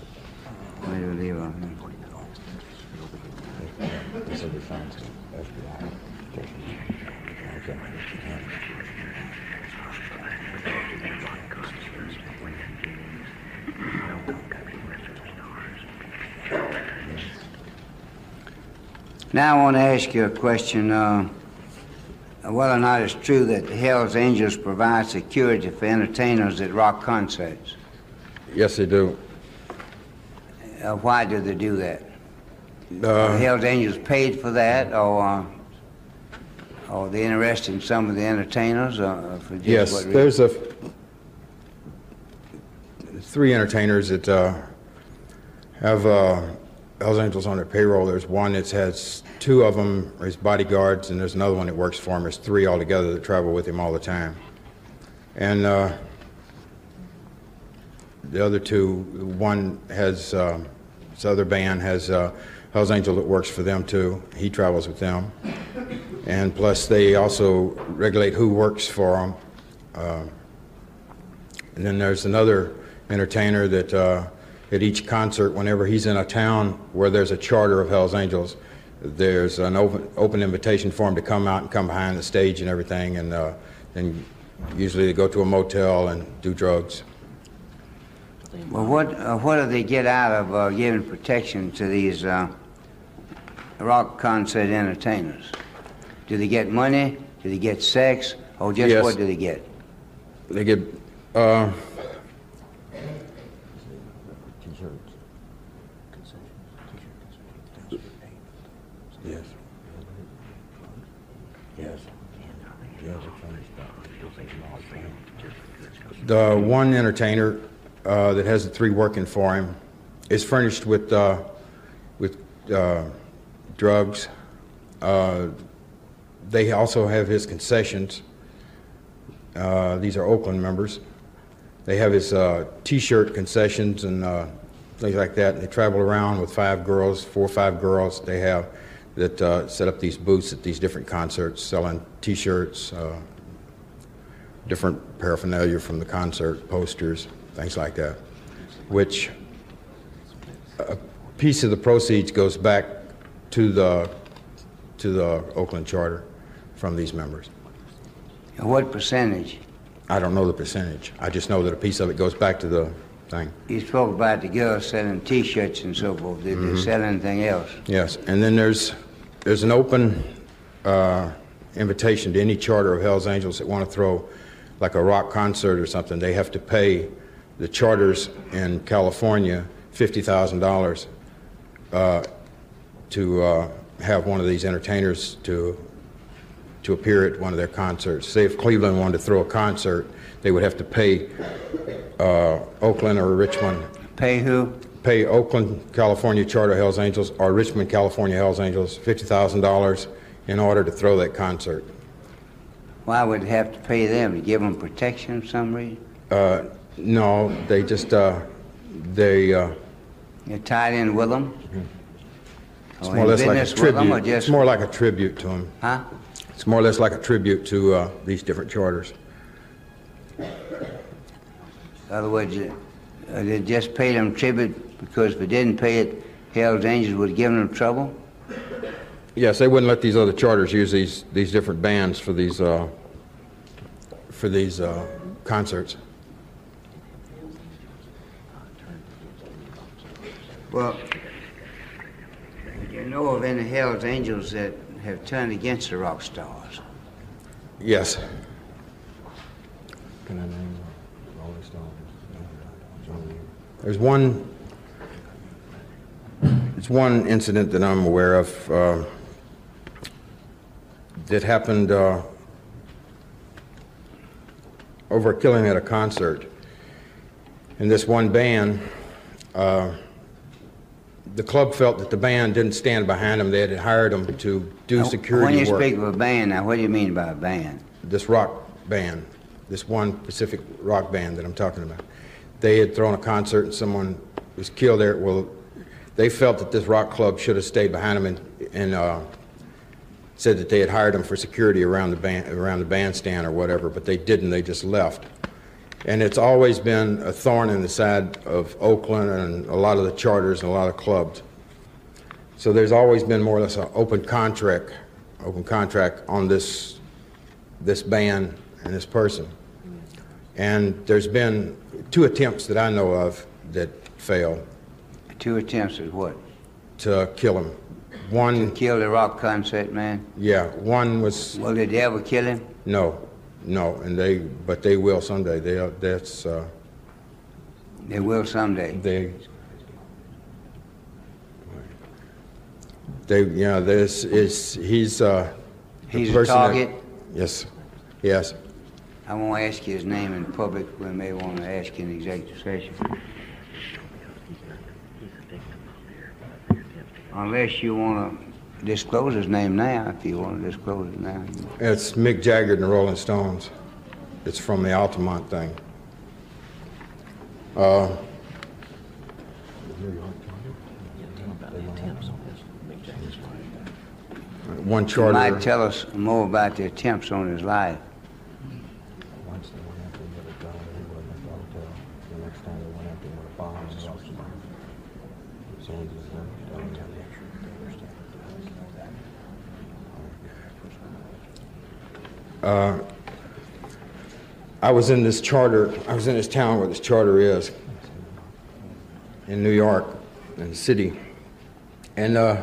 Where do we leave off? They said they found some FBI. Okay. Now I want to ask you a question, uh, whether or not it's true that the Hells Angels provide security for entertainers at rock concerts. Yes, they do. Uh, why do they do that? the Uh, Hells Angels paid for that, or uh, or they interested in some of the entertainers, or for just Yes, what there's a, three entertainers that uh, have uh, Hells Angels on their payroll. There's one that has two of them as bodyguards, and there's another one that works for him. There's three altogether that travel with him all the time. And uh, the other two, one has, uh, this other band has uh, Hells Angel that works for them too. He travels with them. And plus, they also regulate who works for them. Uh, and then there's another entertainer that uh, at each concert, whenever he's in a town where there's a charter of Hells Angels, there's an open, open invitation for him to come out and come behind the stage and everything. And uh, usually they go to a motel and do drugs. Well, what uh, what do they get out of uh, giving protection to these uh, rock concert entertainers? Do they get money? Do they get sex? Or just Yes. what do they get? They get, uh, T-shirts. yes. Yes. Yes, it's funny stuff. The one entertainer uh, that has the three working for him is furnished with uh, with uh, drugs. Uh, they also have his concessions. Uh, these are Oakland members. They have his T-shirt concessions and things like that. They travel around with five girls, four or five girls. They have that uh, set up these booths at these different concerts, selling T-shirts, uh, different paraphernalia from the concert, posters, things like that, which a piece of the proceeds goes back to the, to the Oakland Charter from these members. And what percentage? I don't know the percentage. I just know that a piece of it goes back to the thing. You spoke about the girls selling T-shirts and so forth. Did Mm-hmm. they sell anything else? Yes, and then there's, there's an open uh, invitation to any charter of Hells Angels that want to throw like a rock concert or something. They have to pay the charters in California $50,000 uh, to uh, have one of these entertainers to, to appear at one of their concerts. Say if Cleveland wanted to throw a concert, they would have to pay uh, Oakland or Richmond Pay who? pay Oakland, California Charter Hells Angels or Richmond, California Hells Angels $50,000 in order to throw that concert. Why would they have to pay them? To give them protection for some reason? Uh, no, they just, uh, they, uh, You're tied in with them? it's Or more or less like a tribute. just- It's more like a tribute to them. Huh? It's more or less like a tribute to uh, these different charters. In other words, uh, they just paid them tribute because if they didn't pay it, Hell's Angels would have given them trouble? Yes, they wouldn't let these other charters use these, these different bands for these, uh, for these uh, concerts. Well, do you know of any Hell's Angels that have turned against the rock stars? Yes. Can I name uh, Rolling Stones? There's one, there's one incident that I'm aware of uh, that happened uh, over a killing at a concert. And this one band, uh, the club felt that the band didn't stand behind them. They had hired them to do Now, When you work. speak of a band, now what do you mean by a band? this rock band, this one Pacific rock band that I'm talking about. They had thrown a concert and someone was killed there. Well, they felt that this rock club should have stayed behind them and, and uh, said that they had hired them for security around the band, around the bandstand or whatever, but they didn't. They just left. And it's always been a thorn in the side of Oakland and a lot of the charters and a lot of clubs. So there's always been more or less an open contract, open contract on this this band and this person. And there's been two attempts that I know of that failed Two attempts at what? to kill him. One, Kill the rock concert man? yeah, one was Well, did they ever kill him? no, no, and they, but they will someday. They, are- that's, uh, They will someday. they, they, know, this is he's uh, He's a person that- target? yes, yes. I won't ask you his name in public. We may want to ask you in executive session. Unless you want to disclose his name now, if you want to disclose it now. It's Mick Jagger and the Rolling Stones. It's from the Altamont thing. Uh, About the attempts on this, Mick Jagger's life. one You charter. might tell us more about the attempts on his life. Once they went after him with a gun, he wasn't at the hotel. The next time they went after him with a bomb and lost him. So he just went down there. I was in this charter, I was in this town where this charter is, in New York, in the city. And uh,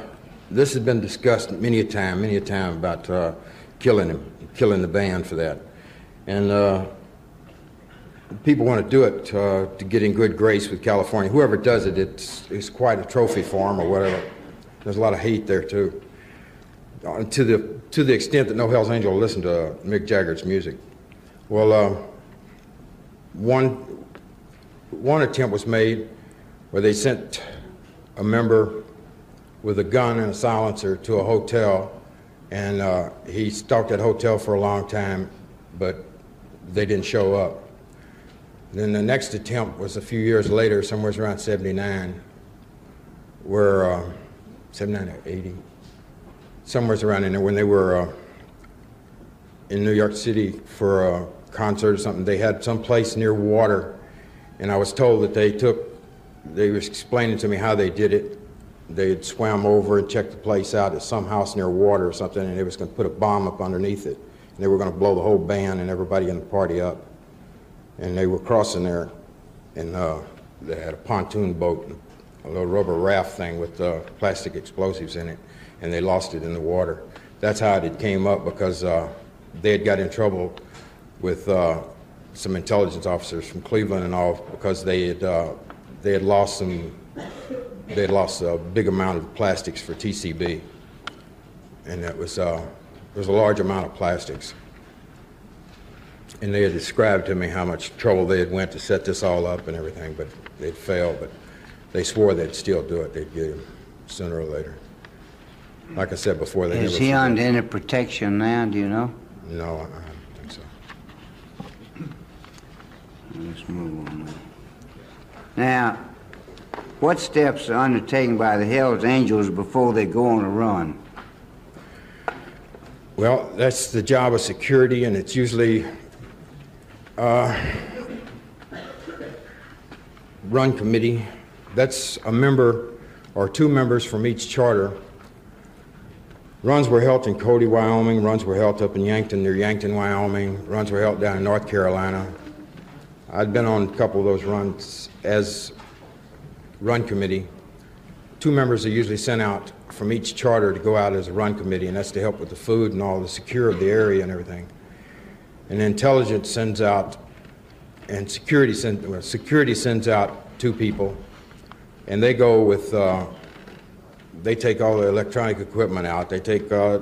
this has been discussed many a time, many a time about uh, killing him, killing the band for that. And uh, people want to do it uh, to get in good grace with California. Whoever does it, it's, it's quite a trophy for them or whatever. There's a lot of hate there, too. Uh, to, the, to the extent that No Hell's Angel will listen to Mick Jagger's music. Well, uh, one, one attempt was made where they sent a member with a gun and a silencer to a hotel, and uh, he stalked that hotel for a long time, but they didn't show up. Then the next attempt was a few years later, somewhere around 79, where, uh, 79 or 80, somewhere around in there, when they were uh, in New York City for a concert or something. They had some place near water, and I was told that they took, they were explaining to me how they did it. They had swam over and checked the place out at some house near water or something, and they was going to put a bomb up underneath it. And they were going to blow the whole band and everybody in the party up. And they were crossing there, and uh, they had a pontoon boat, a little rubber raft thing with uh, plastic explosives in it, and they lost it in the water. That's how it came up because uh, they had got in trouble with uh, some intelligence officers from Cleveland and all because they had uh, they had lost some they had lost a big amount of plastics for TCB, and that was uh, there was a large amount of plastics. And they had described to me how much trouble they had went to set this all up and everything, but they'd failed. But they swore they'd still do it. They'd get him sooner or later. Like I said before, they Is never he forget. under any protection now, do you know? No, I I don't think so. Let's move on now. Now, what steps are undertaken by the Hells Angels before they go on a run? Well, that's the job of security, and it's usually uh, run committee. That's a member or two members from each charter. Runs were held in Cody, Wyoming. Runs were held up in Yankton near Yankton, Wyoming. Runs were held down in North Carolina. I'd been on a couple of those runs as run committee. Two members are usually sent out from each charter to go out as a run committee, and that's to help with the food and all the secure of the area and everything. And intelligence sends out, and security send, well, security sends out two people, and they go with. Uh, they take all the electronic equipment out. They take uh,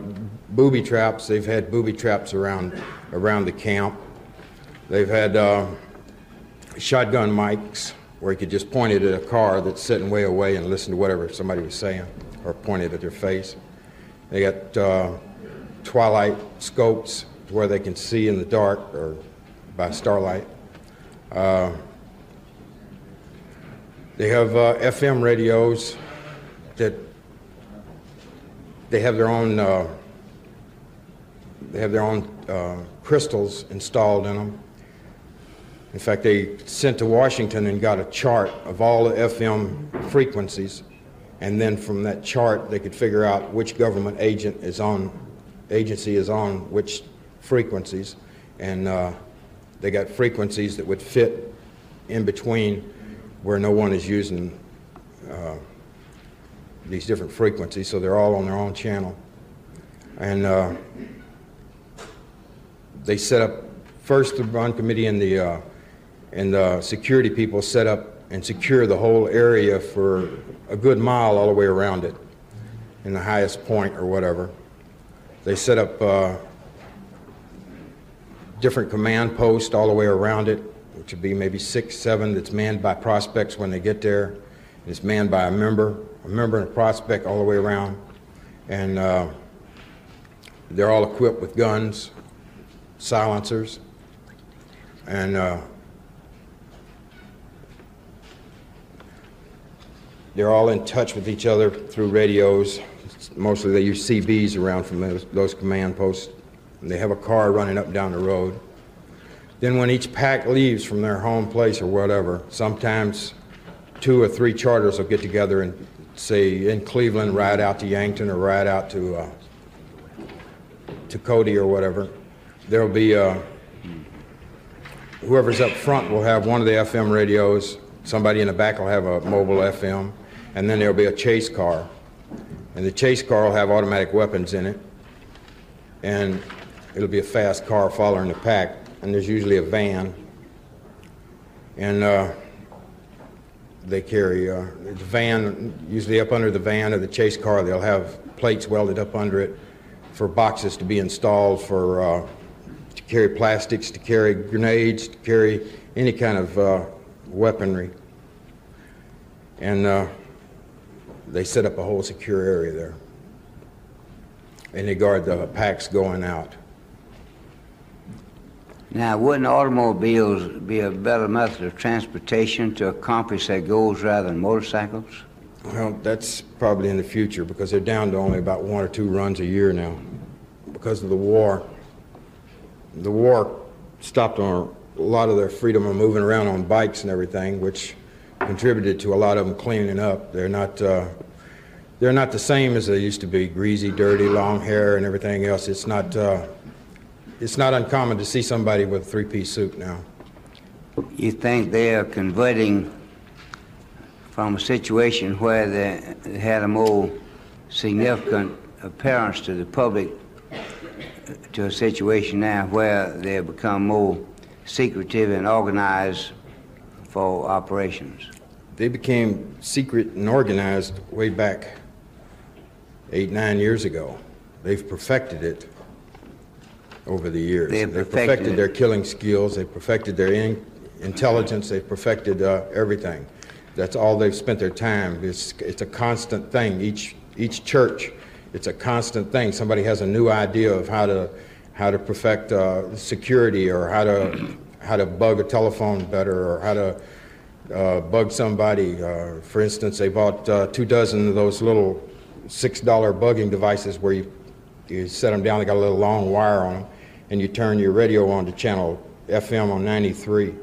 booby traps. They've had booby traps around around the camp. They've had uh, shotgun mics where you could just point it at a car that's sitting way away and listen to whatever somebody was saying, or point it at their face. They got uh, twilight scopes where they can see in the dark or by starlight. Uh, they have uh, FM radios that they have their own, uh, they have their own uh, crystals installed in them. In fact, they sent to Washington and got a chart of all the FM frequencies, and then from that chart, they could figure out which government agent is on, agency is on which frequencies, and uh, they got frequencies that would fit in between where no one is using uh, these different frequencies, so they're all on their own channel. And uh, they set up, first the Bond Committee and the, uh, and the security people set up and secure the whole area for a good mile all the way around it, in the highest point or whatever. They set up uh, different command posts all the way around it, which would be maybe six, seven, that's manned by prospects when they get there. It's manned by a member, a member and a prospect all the way around. And uh, they're all equipped with guns, silencers, and uh, they're all in touch with each other through radios. Mostly they use CBs around from those, those command posts. And they have a car running up down the road. Then when each pack leaves from their home place or whatever, sometimes two or three charters will get together and say in Cleveland, ride out to Yankton or ride out to uh, to Cody or whatever. There'll be uh, whoever's up front will have one of the FM radios. Somebody in the back will have a mobile FM, and then there'll be a chase car, and the chase car will have automatic weapons in it, and it'll be a fast car following the pack, and there's usually a van, and uh, they carry uh, the van, usually up under the van or the chase car, they'll have plates welded up under it for boxes to be installed for uh, to carry plastics, to carry grenades, to carry any kind of uh, weaponry. And uh, they set up a whole secure area there. And they guard the packs going out. Now, wouldn't automobiles be a better method of transportation to accomplish their goals rather than motorcycles? Well, that's probably in the future because they're down to only about one or two runs a year now because of the war. The war stopped on a lot of their freedom of moving around on bikes and everything, which contributed to a lot of them cleaning up. They're not, uh, they're not the same as they used to be, greasy, dirty, long hair, and everything else. It's not, uh, it's not uncommon to see somebody with a three-piece suit now. You think they are converting from a situation where they had a more significant appearance to the public to a situation now where they have become more secretive and organized for operations? They became secret and organized way back eight, nine years ago. They've perfected it over the years. They have They've perfected perfected their killing skills. They've perfected their in- intelligence. They've perfected uh, everything. That's all they've spent their time. It's, it's a constant thing. Each, each church, it's a constant thing. Somebody has a new idea of how to, how to perfect uh, security or how to, how to bug a telephone better or how to uh, bug somebody. Uh, for instance, they bought uh, two dozen of those little $6 bugging devices where you, you set them down, they got a little long wire on them, and you turn your radio on to channel FM on 93.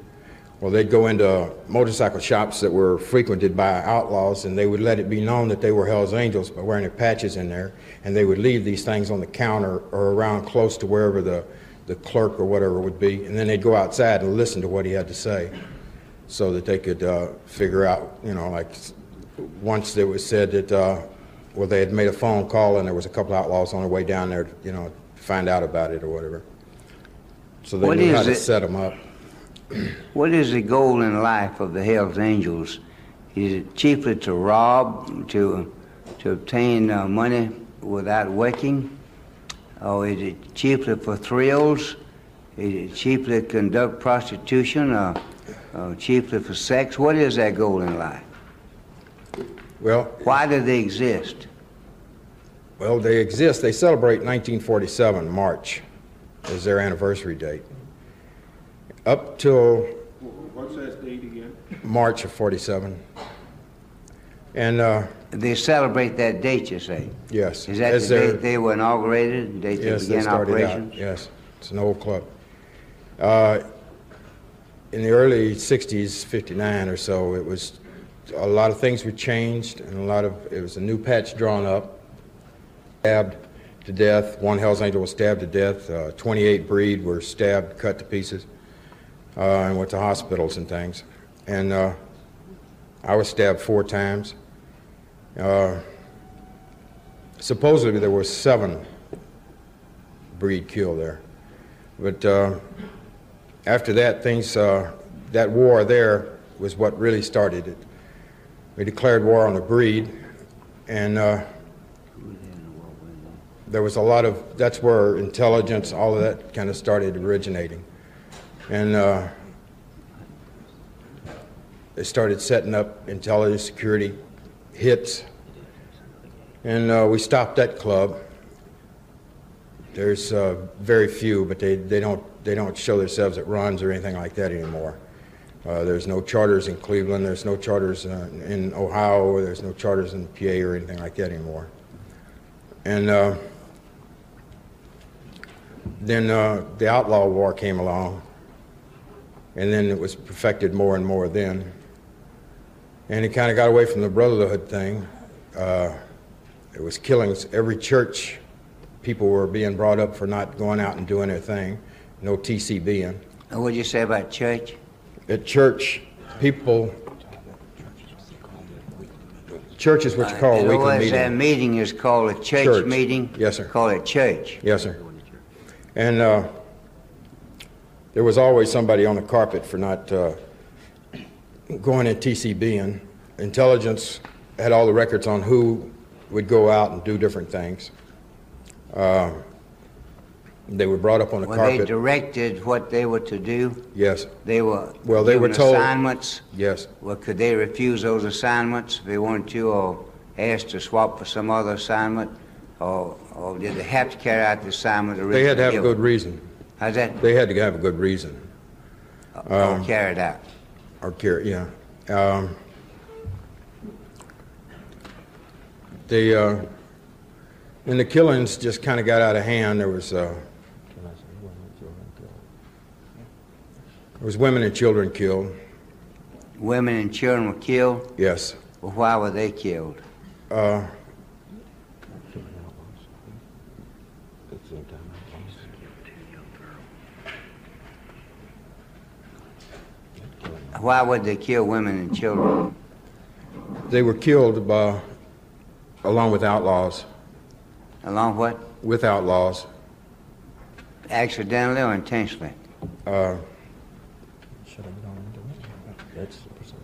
Well, they'd go into motorcycle shops that were frequented by outlaws, and they would let it be known that they were Hell's Angels by wearing their patches in there, and they would leave these things on the counter or around close to wherever the, the clerk or whatever would be, and then they'd go outside and listen to what he had to say so that they could uh, figure out, you know, like once it was said that, uh, well, they had made a phone call and there was a couple outlaws on their way down there, you know, to find out about it or whatever. So they What knew how is to set them up. What is the goal in life of the Hells Angels? Is it chiefly to rob, to, to obtain uh, money without working? Or is it chiefly for thrills? Is it chiefly to conduct prostitution or, or chiefly for sex? What is their goal in life? Well, Why do they exist? Well, they exist. They celebrate 1947, March, as their anniversary date. Up till What's that date again? March of 47. And uh, They celebrate that date, you say? Yes. Is that As the they're- date they were inaugurated, the date Yes, they began started out. Yes, it's an old club. Uh, in the early '60s, '59 or so, it was a lot of things were changed, and a lot of it was a new patch drawn up, stabbed to death. One Hell's Angel was stabbed to death. Uh, 28 breed were stabbed, cut to pieces, uh, and went to hospitals and things. And uh, I was stabbed four times. Uh, supposedly there were seven breed killed there. But uh, after that, things, uh, that war there was what really started it. We declared war on the breed, and there was a lot of, that's where intelligence, all of that kind of started originating. And uh, they started setting up intelligence security hits, and uh, we stopped that club. There's uh, very few, but they, they don't they don't show themselves at runs or anything like that anymore. Uh, there's no charters in Cleveland. There's no charters uh, in Ohio. There's no charters in PA or anything like that anymore. And uh, then uh, the outlaw war came along, and then it was perfected more and more. Then, and it kind of got away from the brotherhood thing. Uh, it was killings. Every church people were being brought up for not going out and doing their thing. No TCB in. And what'd you say about church? At church, people, church is what you call a weekly words, that meeting. meeting is called a church Church. meeting? Yes, sir. Call it church. Yes, sir. And uh, there was always somebody on the carpet for not uh, going in TCB in. Intelligence had all the records on who would go out and do different things. Uh, they were brought up on the they carpet. directed what they were to do? yes, They were Well, they were told- assignments? yes. Well, could they refuse those assignments if they wanted to, or asked to swap for some other assignment? Or, or did they have to carry out the assignment originally They had to have a good reason. How's that? They had to have a good reason. Or carried out? Or carry, yeah. Um, the uh, when the killings just kind of got out of hand, there was uh, there was women and children killed. Women and children were killed? Yes. Well, why were they killed? Uh, At the same time, Why would they kill women and children? they were killed by, along with outlaws. Along what? With outlaws. Accidentally or intentionally? Uh, should have gone into it. That's the percent.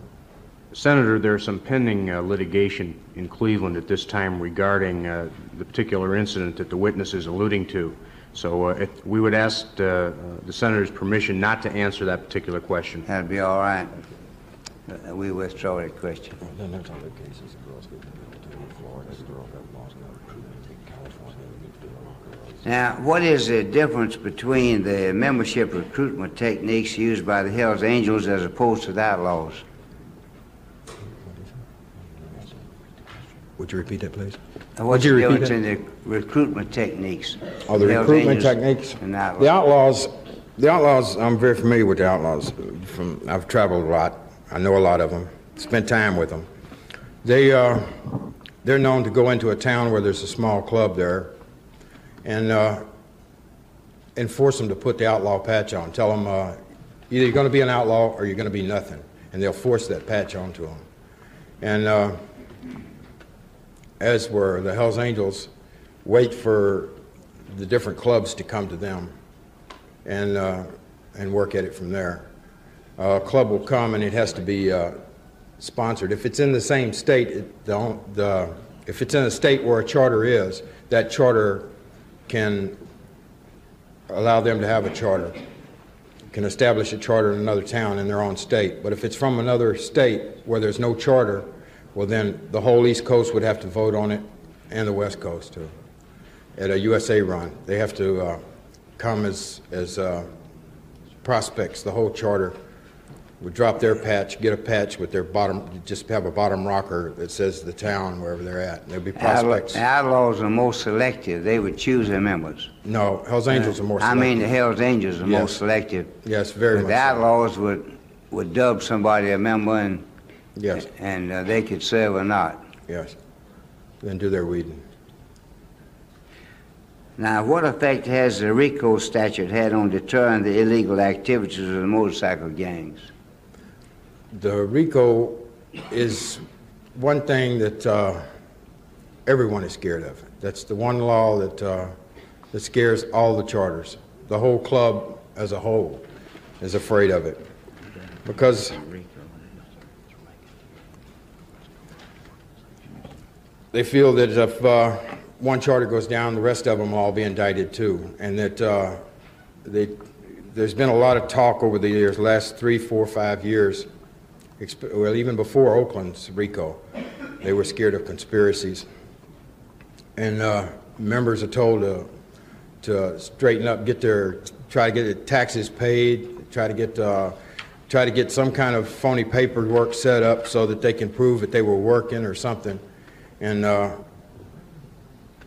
Senator, there's some pending uh, litigation in Cleveland at this time regarding uh, the particular incident that the witness is alluding to. So uh, if- we would ask uh, uh, the senator's permission not to answer that particular question. That'd be all right. We withdraw that question. Then there's other cases of girls getting killed in Florida. The girl got lost in a recruitment in California. We need to do it. Girls. Now, what is the difference between the membership recruitment techniques used by the Hells Angels as opposed to the Outlaws? would you repeat that, please? What's Would you the repeat difference in the recruitment techniques? Oh, the recruitment techniques? And the Outlaws? The outlaws, the outlaws, I'm very familiar with the outlaws. From, I've traveled a lot. I know a lot of them. Spent time with them. They, uh, they're known to go into a town where there's a small club there and uh, enforce them to put the outlaw patch on. Tell them uh, either you're going to be an outlaw or you're going to be nothing. And they'll force that patch onto them. And uh, as were the Hells Angels, wait for the different clubs to come to them and, uh, and work at it from there. Uh, a club will come and it has to be uh, sponsored. If it's in the same state, it, the, the, if it's in a state where a charter is, that charter can allow them to have a charter, can establish a charter in another town in their own state. But if it's from another state where there's no charter, well, then the whole East Coast would have to vote on it and the West Coast too. At a USA run, they have to uh, come as, as uh, prospects, the whole charter would drop their patch, get a patch with their bottom, just have a bottom rocker that says the town wherever they're at. There'd be prospects. The outlaws are more selective. They would choose their members. No, Hell's Angels are more selective. I mean, the. Hells Angels are more selective. Yes, very But The so. outlaws would, would dub somebody a member and, Yes, and uh, they could serve or not. yes. Then do their weeding. Now, what effect has the RICO statute had on deterring the illegal activities of the motorcycle gangs? The RICO is one thing that uh, everyone is scared of. That's the one law that, uh, that scares all the charters. The whole club as a whole is afraid of it. Because they feel that if uh, one charter goes down, the rest of them all be indicted too. And that uh, they, there's been a lot of talk over the years, last three, four, five years, well, even before Oakland's RICO, they were scared of conspiracies. And uh, members are told to, to straighten up, get their, try to get their taxes paid, try to get, uh, try to get some kind of phony paperwork set up so that they can prove that they were working or something. And uh,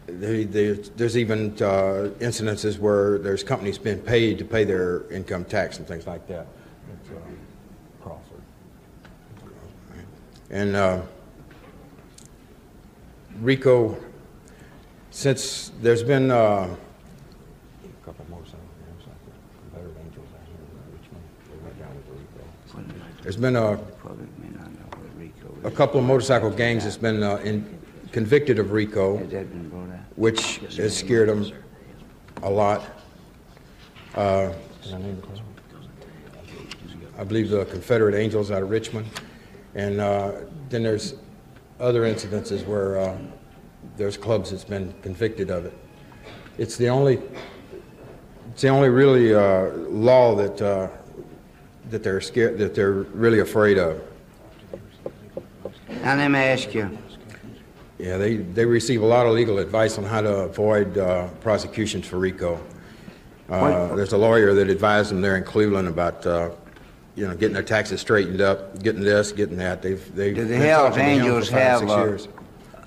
they, they, there's even uh, incidences where there's companies being paid to pay their income tax and things like that. It's, uh, Crawford. And uh, RICO, since there's been, uh, A couple motorcycle gangs like Confederate Angels out here in Richmond. They went down with the RICO. there's been a, Public may not know what RICO a couple of motorcycle gangs that's been uh, in, convicted of RICO, Has that been brought out? Which has scared them a lot. Uh, I name the club? I believe the Confederate Angels out of Richmond. And uh, then there's other incidences where uh, there's clubs that's been convicted of it. It's the only, it's the only really uh, law that, uh, that they're scared, that they're really afraid of. Now, let me ask you, Yeah, they, they receive a lot of legal advice on how to avoid uh, prosecutions for RICO. Uh, there's a lawyer that advised them there in Cleveland about, uh, you know, getting their taxes straightened up, getting this, getting that. They've, they've Do the Hells Angels five, have a-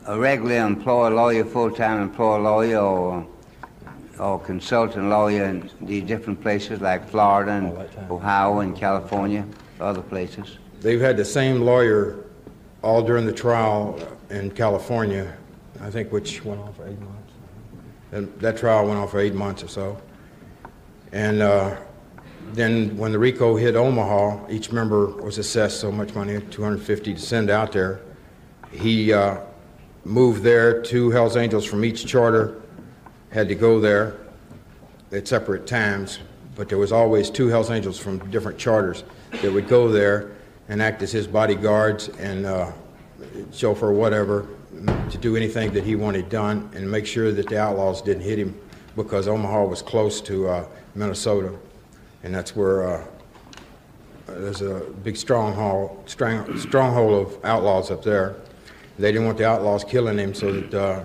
a regularly employed lawyer, full-time employed lawyer, or, or consultant lawyer in these different places like Florida and Ohio and California, other places? They've had the same lawyer all during the trial in California, I think, which Went on for eight months. And that trial went on for eight months or so. And uh, then when the RICO hit Omaha, each member was assessed so much money, 250 to send out there. He uh, moved there. Two Hells Angels from each charter had to go there at separate times, but there was always two Hells Angels from different charters that would go there and act as his bodyguards and uh, chauffeur whatever to do anything that he wanted done and make sure that the outlaws didn't hit him because Omaha was close to uh, Minnesota, and that's where uh, there's a big stronghold strong, stronghold of outlaws up there. They didn't want the outlaws killing him so that uh,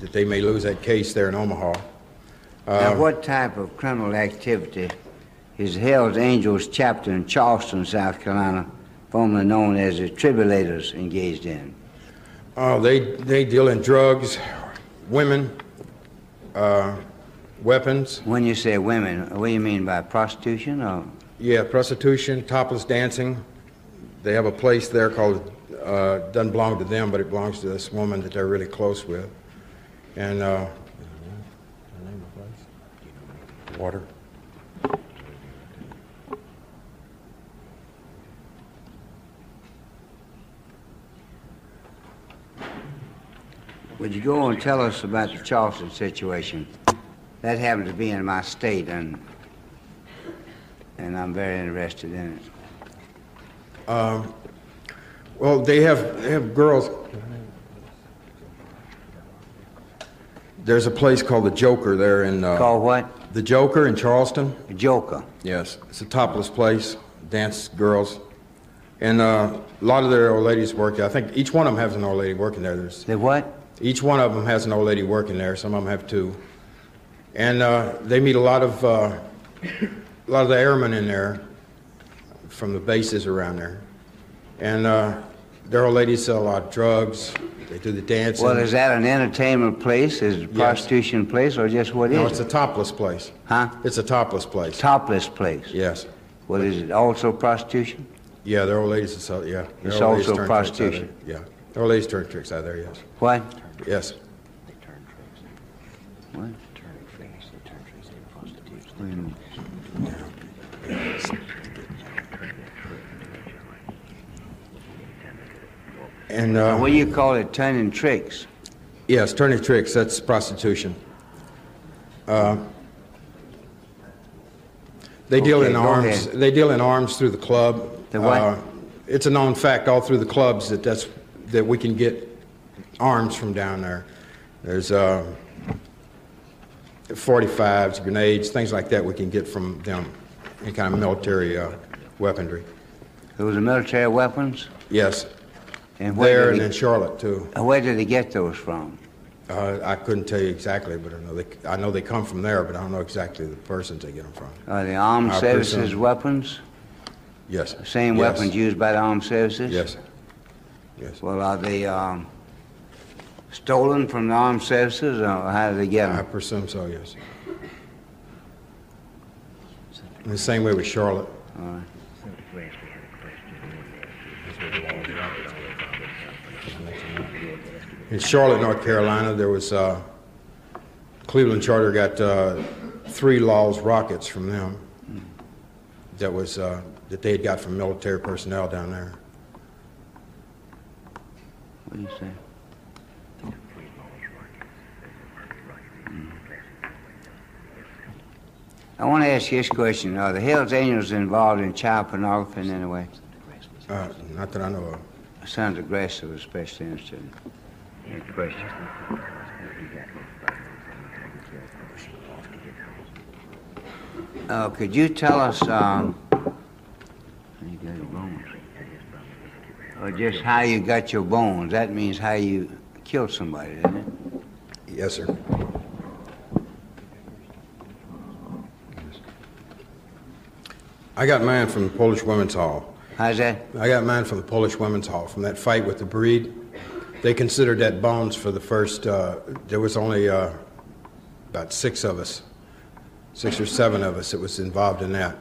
that they may lose that case there in Omaha. Now, what type of criminal activity is Hells Angels chapter in Charleston, South Carolina, formerly known as the Tribulators, engaged in? Oh, they they deal in drugs, women, uh, weapons. When you say women, what do you mean by prostitution or? Yeah, prostitution, topless dancing. They have a place there called, uh, doesn't belong to them, but it belongs to this woman that they're really close with. And uh, name water. Would you go and tell us about the Charleston situation? That happened to be in my state, and and I'm very interested in it. Well, they have they have girls. There's a place called the Joker there in uh, Called what? the Joker in Charleston. Joker. Yes, it's a topless place, dance girls, and uh, a lot of their old ladies work there. I think each one of them has an old lady working there. There's The what? Each one of them has an old lady working there. Some of them have two, and uh, they meet a lot of uh, a lot of the airmen in there from the bases around there. And uh, their old ladies sell a lot of drugs. They do the dancing. Well, is that an entertainment place? Is it a prostitution place, or just what no, is it's a topless place. Huh? It's a topless place. Topless place? Yes. Well, is it also prostitution? Yeah, their old ladies sell. Yeah. their It's also turn tricks out there. prostitution. Yeah, their old ladies turn tricks out there. Yes. What? Yes. They turn tricks. What? Turn tricks. They turn tricks. They prostitutes. A minute. And uh, What do you call it, turning tricks? Yes, turning tricks, that's prostitution. Uh, They deal in arms, ahead. they deal in arms through the club. The what? Uh, It's a known fact all through the clubs that that's, that we can get arms from down there. There's uh, 45s, grenades, things like that we can get from them, any kind of military uh, weaponry. Those are military weapons? Yes, And where there and he- in Charlotte too. Where did they get those from? Uh, I couldn't tell you exactly, but I know they, I know they come from there, but I don't know exactly the persons they get them from. Are they armed I services presume. weapons? Yes. Same Yes. weapons used by the armed services? Yes. Yes. Well, are they um, stolen from the armed services, or how did they get them? I presume so, yes. And the same way with Charlotte. In Charlotte, North Carolina, there was, uh, Cleveland Charter got uh, three Laws rockets from them. That was, uh, that they had got from military personnel down there. What do you say? I want to ask you this question. Are the Hells Angels involved in child pornography in any way? Uh, Not that I know of. Sounds aggressive, especially interested in. Good question. Uh, could you tell us, um, how you got your bones? Or just how you got your bones? That means how you killed somebody, doesn't it? Yes, sir. I got mine from the Polish Women's Hall. How's that? I got mine from the Polish Women's Hall, from that fight with the breed. They considered that bones for the first, uh, there was only uh, about six of us, six or seven of us that was involved in that.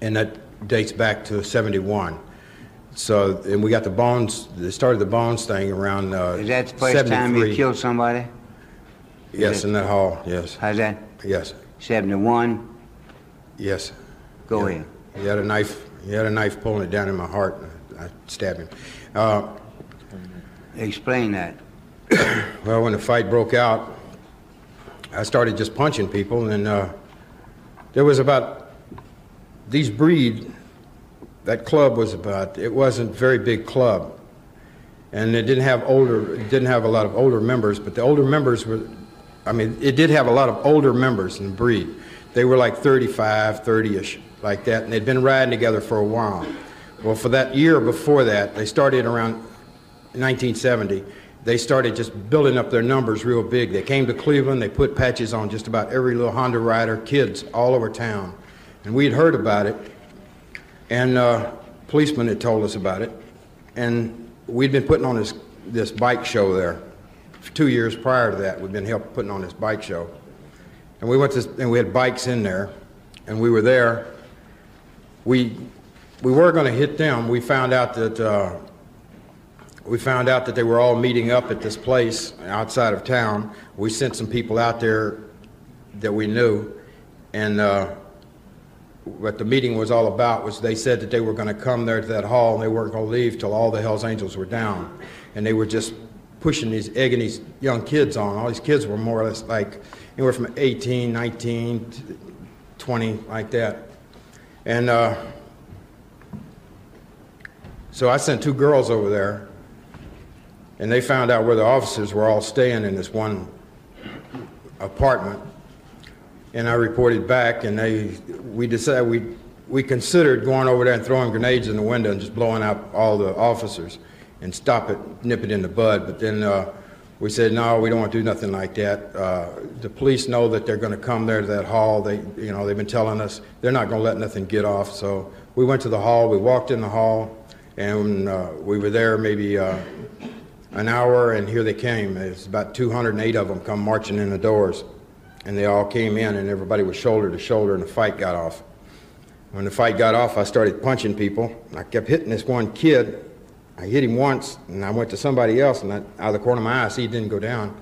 And that dates back to 71. So, and we got the bones, they started the bones thing around uh, Is that the first time you killed somebody? Yes, in that hall, yes, How's that? yes, 71? yes. Go Yeah. ahead. He had a knife, he had a knife pulling it down in my heart, and I stabbed him. Uh, Explain that. [coughs] Well, when the fight broke out, I started just punching people, and uh, there was about these breed. That club was about. It wasn't a very big club, and it didn't have older. It didn't have a lot of older members, but the older members were. I mean, it did have a lot of older members in the breed. They were like 35, 30ish, like that, and they'd been riding together for a while. Well, for that year before that, they started around 1970, they started just building up their numbers real big. They came to Cleveland, they put patches on just about every little Honda rider, kids all over town. And we had heard about it, and uh, policemen had told us about it. And we'd been putting on this, this bike show there. Two years prior to that, we'd been helping putting on this bike show. And we went to, and we had bikes in there, and we were there. We, we were going to hit them. We found out that uh, we found out that they were all meeting up at this place outside of town. We sent some people out there that we knew, and uh, what the meeting was all about was they said that they were going to come there to that hall and they weren't going to leave till all the Hells Angels were down, and they were just pushing these, egging these young kids on. All these kids were more or less like anywhere from 18, 19, 20, like that, and. Uh, so I sent two girls over there and they found out where the officers were all staying in this one apartment. And I reported back, and they, we decided, we, we considered going over there and throwing grenades in the window and just blowing out all the officers and stop it, nip it in the bud. But then uh, we said, no, we don't want to do nothing like that. Uh, the police know that they're going to come there to that hall. They, you know, they've been telling us they're not going to let nothing get off. So we went to the hall, we walked in the hall, and uh, we were there maybe uh, an hour, and here they came. It's about 208 of them come marching in the doors, and they all came in, and everybody was shoulder to shoulder, and the fight got off. When the fight got off, I started punching people. I kept hitting this one kid. I hit him once, and I went to somebody else, and I, out of the corner of my eye, I see he didn't go down.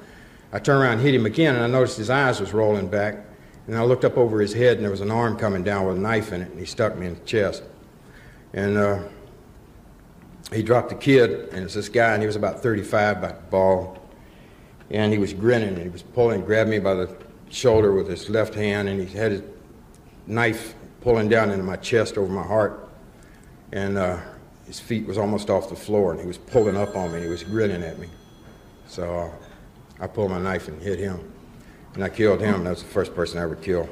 I turned around and hit him again, and I noticed his eyes was rolling back. And I looked up over his head, and there was an arm coming down with a knife in it, and he stuck me in the chest. And uh, he dropped the kid, and it's this guy, and he was about 35, about bald. And he was grinning, and he was pulling, grabbed me by the shoulder with his left hand, and he had his knife pulling down into my chest over my heart. And uh, his feet was almost off the floor, and he was pulling up on me. He was grinning at me. So uh, I pulled my knife and hit him. And I killed him. That was the first person I ever killed.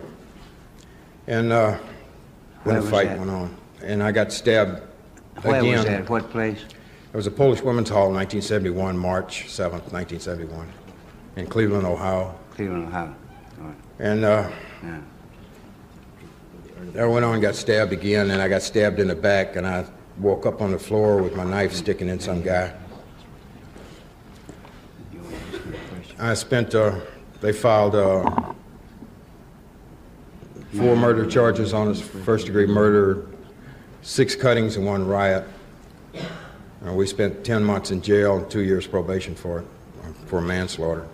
And uh, Where the fight that? went on. And I got stabbed Where again. was that? What place? It was a Polish Women's Hall, 1971, March 7th, 1971, in Cleveland, Ohio. Cleveland, Ohio. Right. And uh, Yeah. I went on and got stabbed again, and I got stabbed in the back, and I woke up on the floor with my knife sticking in some guy. You want to ask me a question? I spent, uh, they filed uh, four murder charges on us, first degree murder, six cuttings, and one riot. Uh, we spent 10 months in jail and two years probation for it, uh, for manslaughter.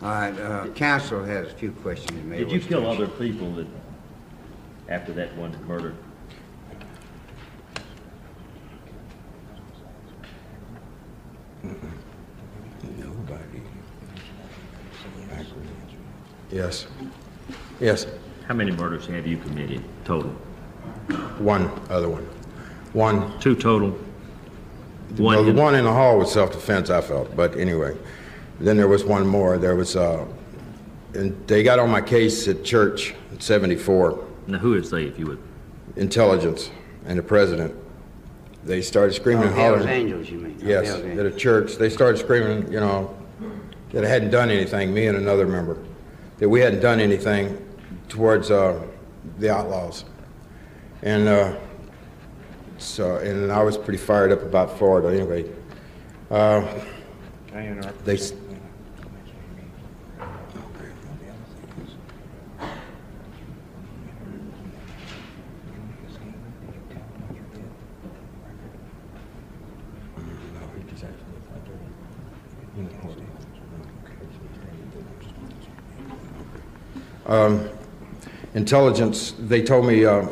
All right, uh, council has a few questions. Did you kill other people that, after that one murder? Nobody. Yes. Yes. How many murders have you committed total? One other one. One. Two total? One. Well, One the one in the hall was self-defense, I felt. But anyway, then there was one more. There was, uh, and they got on my case at church in '74. Now, who is they, if you would? Intelligence and the president. They started screaming Oh, and Hell's. Angels, you mean? Oh, Yes, Hell's at a church. They started screaming, you know, that I hadn't done anything, me and another member, that we hadn't done anything towards uh, the outlaws. And uh, so, and I was pretty fired up about Florida anyway. Uh, they, s- intelligence, they told me, uh,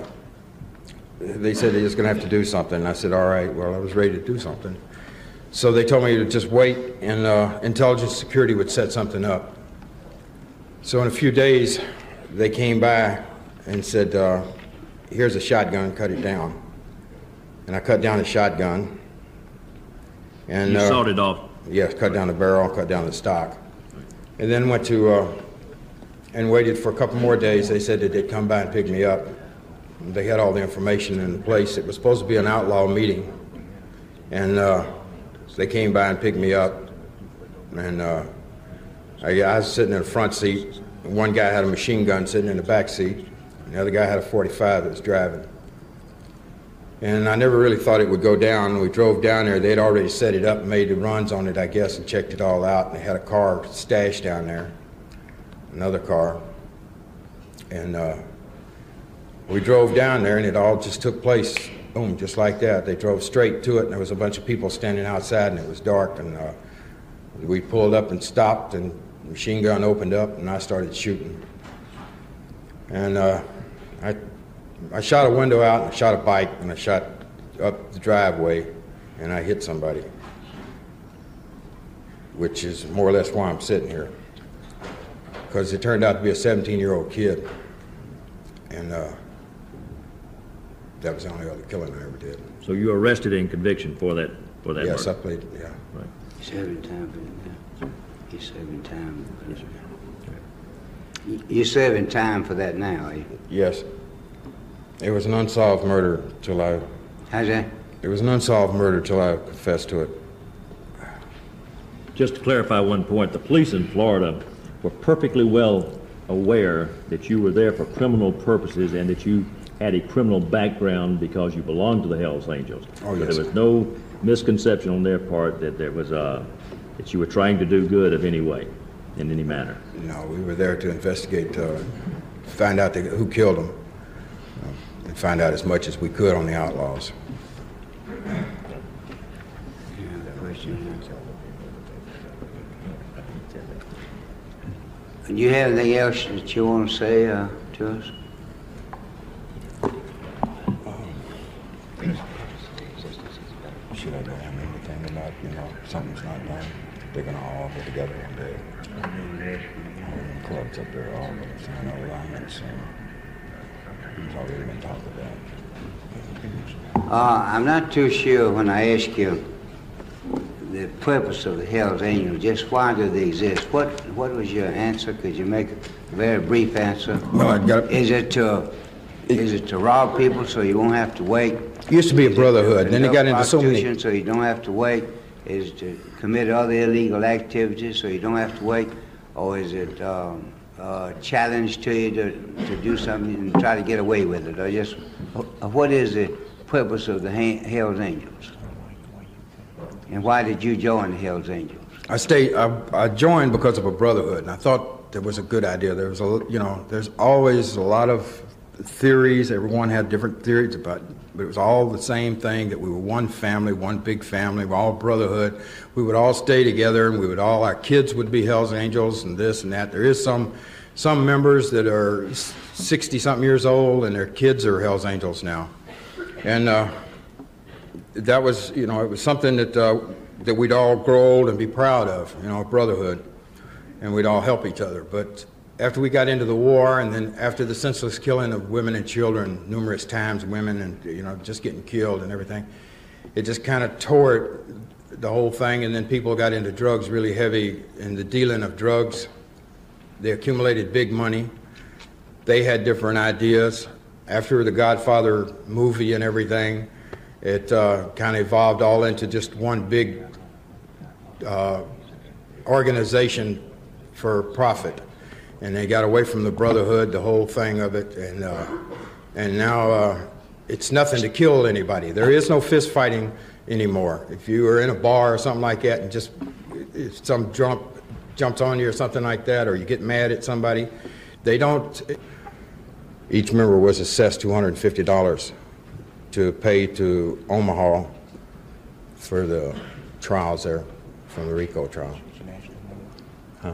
they said they was going to have to do something. And I said, all right, well, I was ready to do something. So they told me to just wait, and uh, intelligence security would set something up. So in a few days, they came by and said, uh, here's a shotgun, cut it down. And I cut down the shotgun. And, You uh, sawed it off. Yes, cut down the barrel, cut down the stock. And then went to, uh, and waited for a couple more days. They said that they'd come by and pick me up. They had all the information in place. It was supposed to be an outlaw meeting. And uh, they came by and picked me up. And uh, I, I was sitting in the front seat. One guy had a machine gun sitting in the back seat. The other guy had a 45 that was driving. And I never really thought it would go down. We drove down there. They'd already set it up, made the runs on it, I guess, and checked it all out. And they had a car stashed down there, another car. And uh, we drove down there, and it all just took place, boom, just like that. They drove straight to it, and there was a bunch of people standing outside, and it was dark. And uh, we pulled up and stopped, and the machine gun opened up, and I started shooting. And uh, I I shot a window out, and I shot a bike, and I shot up the driveway, and I hit somebody, which is more or less why I'm sitting here. Because it turned out to be a 17 year old kid, and uh, that was the only other killing I ever did. So you were arrested in conviction for that, for that Yes, I murder? played, yeah. Right. He's serving time for that now. He's serving time. for this. You- You're serving time for that now, are you? Yes. It was an unsolved murder till I, How's that? it was an unsolved murder till I confessed to it. Just to clarify one point, the police in Florida were perfectly well aware that you were there for criminal purposes and that you had a criminal background because you belonged to the Hells Angels. Oh, yes. There was no misconception on their part that there was, uh, that you were trying to do good of any way, in any manner. No, we were there to investigate, uh, find out the, who killed them, uh, and find out as much as we could on the outlaws. Do you have anything else that you want to say uh, to us? Should I go on anything about, you know, something's not done? They're gonna all get together one day. All them clubs up there, all gonna sign a alliance, and it's already been talked about. Uh, I'm not too sure when I ask you the purpose of the Hells Angels, just why do they exist? What, what was your answer? Could you make a very brief answer? Well, I got- Is it to, is it to rob people so you won't have to wait? Used to be a it brotherhood, then it got into so many- So you don't have to wait? Is it to commit other illegal activities so you don't have to wait? Or is it um, a challenge to you to, to do something and try to get away with it? Or just, uh, what is the purpose of the Ha- Hells Angels? And why did you join the Hells Angels? I stayed. I, I joined because of a brotherhood, and I thought there was a good idea. There was a, you know, there's always a lot of theories. Everyone had different theories about, but it was all the same thing. That we were one family, one big family. We're all brotherhood. We would all stay together, and we would all. Our kids would be Hell's Angels, and this and that. There is some, some members that are sixty something years old, and their kids are Hell's Angels now, and. Uh, that was, you know, it was something that uh, that we'd all grow old and be proud of, you know, brotherhood, and we'd all help each other. But after we got into the war, and then after the senseless killing of women and children, numerous times, women and you know, just getting killed and everything, it just kind of tore it, the whole thing. And then people got into drugs really heavy, and the dealing of drugs. They accumulated big money. They had different ideas. After the Godfather movie and everything, it uh, kind of evolved all into just one big uh, organization for profit. And they got away from the brotherhood, the whole thing of it, and uh, and now uh, it's nothing to kill anybody. There is no fist fighting anymore. If you are in a bar or something like that, and just some drunk jumps on you or something like that, or you get mad at somebody, they don't. Each member was assessed two hundred and fifty dollars to pay to Omaha for the trials there, from the RICO trial. Huh?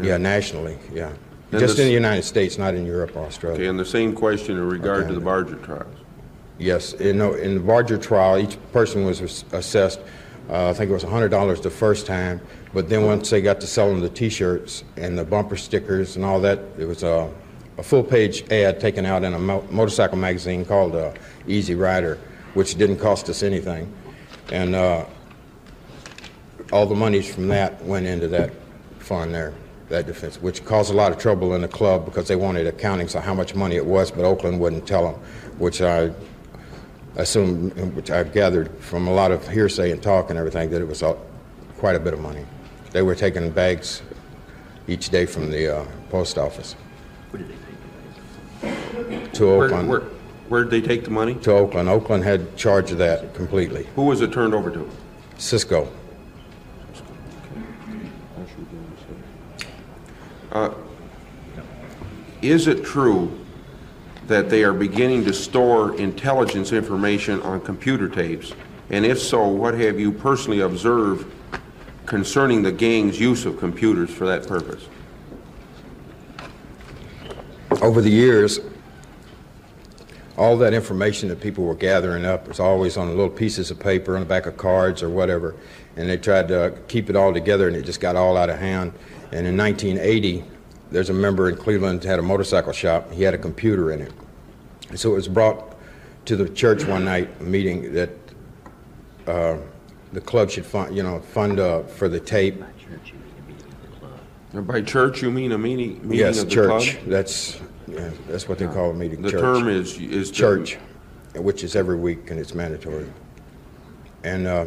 Yeah, nationally, yeah. And Just this- in the United States, not in Europe or Okay, Australia. and the same question in regard Okay. to the Barger trials. Yes, in, the- in the Barger trial, each person was ass- assessed, uh, I think it was $100 the first time, but then once they got to selling the T-shirts and the bumper stickers and all that, it was a, a full-page ad taken out in a mo- motorcycle magazine called uh, Easy Rider, which didn't cost us anything. And uh, all the monies from that went into that fund there, that defense, which caused a lot of trouble in the club because they wanted accounting, so how much money it was, but Oakland wouldn't tell them, which I assume, which I've gathered from a lot of hearsay and talk and everything, that it was quite a bit of money. They were taking bags each day from the uh, post office to Where, Oakland. where, where'd they take the money? To Oakland. Oakland had charge of that completely. Who was it turned over to? Cisco. Uh, is it true that they are beginning to store intelligence information on computer tapes? And if so, what have you personally observed concerning the gang's use of computers for that purpose? Over the years, all that information that people were gathering up was always on little pieces of paper on the back of cards or whatever, and they tried to keep it all together, and it just got all out of hand. And in 1980, there's a member in Cleveland had a motorcycle shop. He had a computer in it, and so it was brought to the church one night, meeting that uh, the club should fund, you know, fund uh, for the tape. Now, By church, you mean a meeting, meeting yes, of the church. club? That's yeah, that's what they call a meeting. The church. term is, is. church, which is every week and it's mandatory. And uh,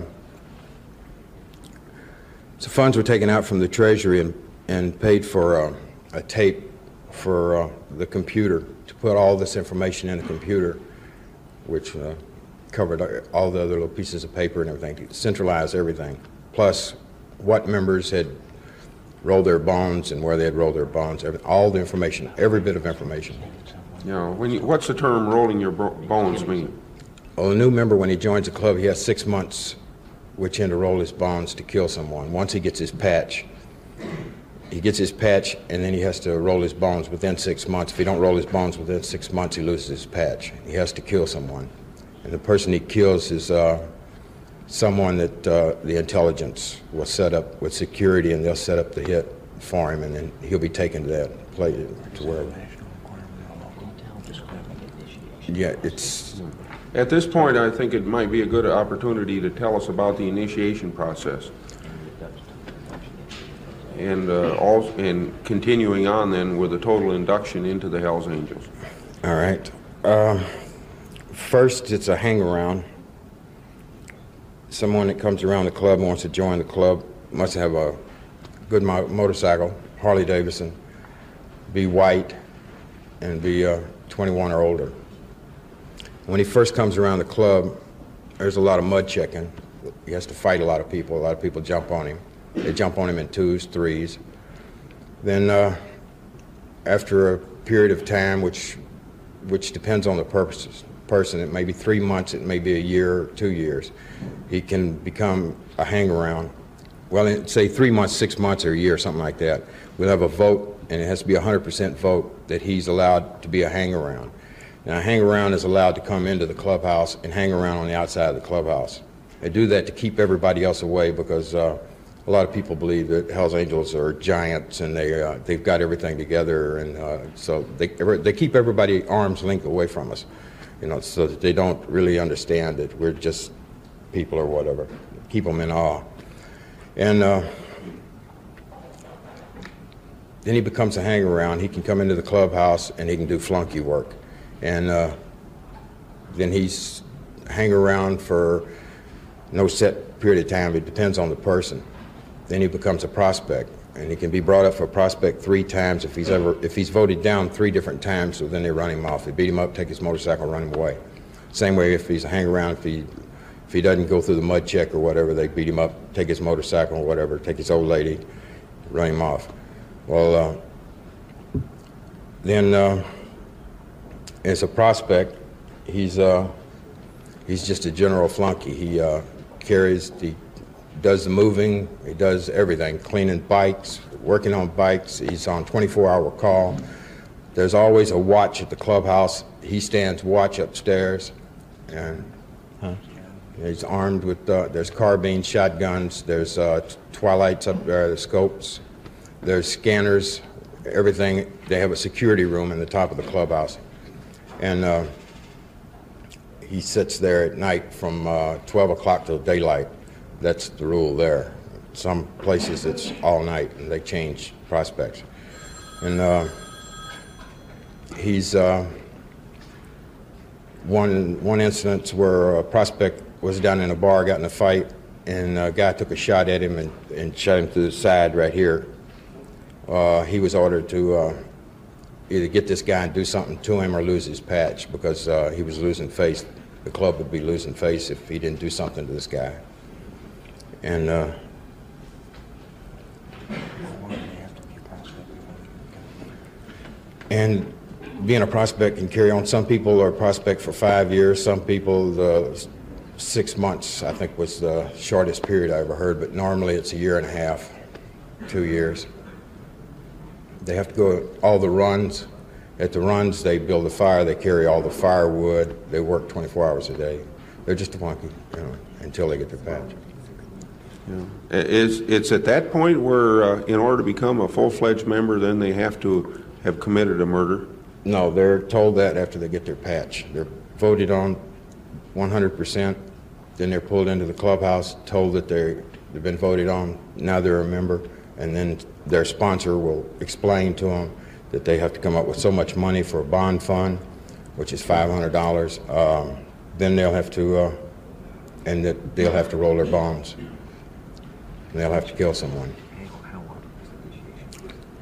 so funds were taken out from the treasury and, and paid for uh, a tape for uh, the computer, to put all this information in the computer, which uh, covered all the other little pieces of paper and everything, to centralize everything, plus what members had rolled their bones and where they had rolled their bones, every, all the information, every bit of information. You know, when you, what's the term rolling your bo- bones mean? Well, a new member, when he joins the club, he has six months which in to roll his bones to kill someone. Once he gets his patch, he gets his patch, and then he has to roll his bones within six months. If he don't roll his bones within six months, he loses his patch. He has to kill someone, and the person he kills is uh, someone that uh, the intelligence will set up with security, and they'll set up the hit for him, and then he'll be taken to that place to wherever. Yeah, it's At this point, I think it might be a good opportunity to tell us about the initiation process. And, uh, all, and continuing on then with the total induction into the Hells Angels. All right. Um, first, it's a hang around. Someone that comes around the club and wants to join the club must have a good mo- motorcycle, Harley Davidson, be white, and be uh, 21 or older. When he first comes around the club, there's a lot of mud checking. He has to fight a lot of people. A lot of people jump on him. They jump on him in twos, threes. Then, uh, after a period of time, which which depends on the purposes, person, it may be three months, it may be a year, two years, he can become a hang-around. Well, in, say three months, six months, or a year, something like that. We'll have a vote, and it has to be a 100% vote that he's allowed to be a hang-around. Now, a hang-around is allowed to come into the clubhouse and hang around on the outside of the clubhouse. They do that to keep everybody else away because uh, a lot of people believe that Hell's Angels are giants and they uh, they've got everything together, and uh, so they they keep everybody arm's length away from us, you know, so that they don't really understand that we're just people or whatever. Keep them in awe, and. Uh, then he becomes a hang around. He can come into the clubhouse and he can do flunky work. And uh, then he's hang around for no set period of time. It depends on the person. Then he becomes a prospect, and he can be brought up for prospect three times if he's ever if he's voted down three different times. So then they run him off. They beat him up, take his motorcycle, run him away. Same way if he's a hang around, if he if he doesn't go through the mud check or whatever, they beat him up, take his motorcycle or whatever, take his old lady, run him off. Well, uh, then uh, as a prospect, he's uh, he's just a general flunky. He uh, carries, he does the moving, he does everything, cleaning bikes, working on bikes. He's on 24-hour call. There's always a watch at the clubhouse. He stands watch upstairs, and he's armed with. Uh, there's carbines, shotguns. There's uh, twilights up there, the scopes. There's scanners, everything. They have a security room in the top of the clubhouse, and uh, he sits there at night from uh, 12 o'clock till daylight. That's the rule there. Some places it's all night, and they change prospects. And uh, he's uh, one one instance where a prospect was down in a bar, got in a fight, and a guy took a shot at him and, and shot him through the side right here. Uh, he was ordered to uh, either get this guy and do something to him or lose his patch because uh, he was losing face. The club would be losing face if he didn't do something to this guy. And uh, and being a prospect can carry on. Some people are prospect for five years. Some people, the six months, I think, was the shortest period I ever heard. But normally, it's a year and a half, two years. They have to go all the runs. At the runs, they build a fire. They carry all the firewood. They work 24 hours a day. They're just a monkey, you know, until they get their patch. Is, it's at that point where, uh, in order to become a full-fledged member, then they have to have committed a murder? No, they're told that after they get their patch. They're voted on 100%. Then they're pulled into the clubhouse, told that they're, they've been voted on. Now they're a member. And then their sponsor will explain to them that they have to come up with so much money for a bond fund, which is $500. Um, then they'll have to, uh, and that they'll have to roll their bonds. And they'll have to kill someone.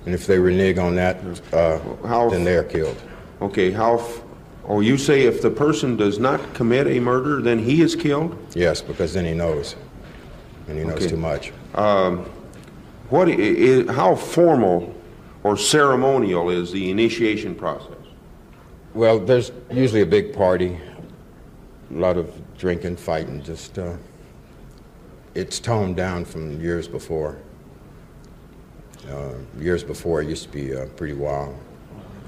And if they renege on that, uh, How- then they're killed. Okay, how, f- oh, you say if the person does not commit a murder, then he is killed? Yes, because then he knows, and he knows Okay. too much. What, i- i- how formal or ceremonial is the initiation process? Well, there's usually a big party, a lot of drinking, fighting, just, uh, it's toned down from years before. Uh, years before, it used to be uh, pretty wild.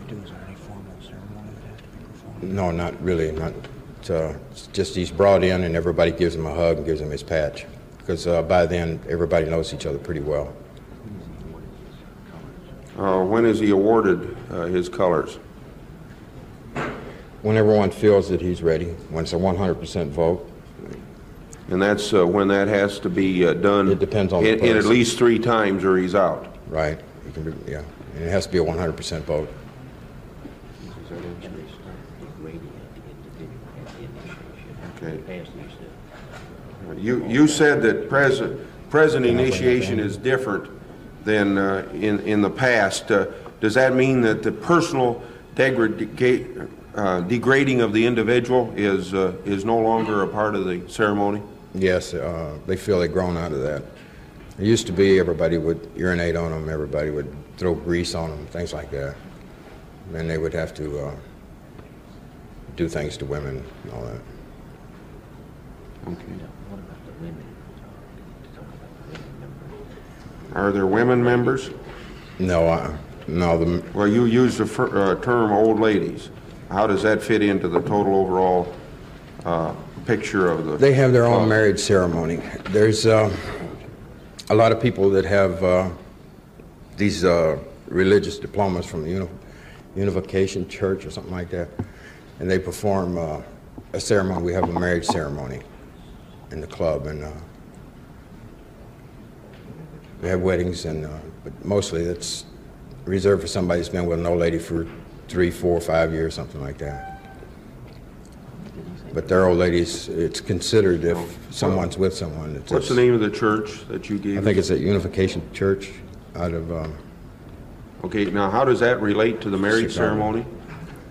Do is there any formal ceremony that has to be performed? No, not really, not, uh, it's just he's brought in and everybody gives him a hug and gives him his patch. Because uh, by then, everybody knows each other pretty well. Uh, When is he awarded uh, his colors? When everyone feels that he's ready, when it's a 100% vote, And that's uh, when that has to be uh, done? It depends on the in- In at person. least three times or he's out? right? It can be, yeah, and it has to be a 100% vote. Degrading of the individual at the initiation. Okay. You, you said that present, present initiation is different than uh, in, in the past. Uh, Does that mean that the personal uh, degrading of the individual is, uh, is no longer a part of the ceremony? Yes, uh, they feel they've grown out of that. It used to be everybody would urinate on them, everybody would throw grease on them, things like that. And they would have to uh, do things to women and all that. Okay. What about the women? Talk about the women members. Are there women members? No, I, no, the, Well, you use the fir- uh, term "old ladies." How does that fit into the total overall uh, picture of the... they have their own marriage ceremony. There's uh, a lot of people that have uh, these uh, religious diplomas from the Uni- Unification Church or something like that, and they perform uh, a ceremony. We have a marriage ceremony in the club, and uh, we have weddings, and uh, but mostly it's reserved for somebody that's been with an old lady for three, four, five years, something like that. But they're old ladies. It's considered if someone's with someone. It's What's the name of the church that you gave? I think it's at Unification Church out of. Um, Okay, now how does that relate to the marriage Chicago. ceremony?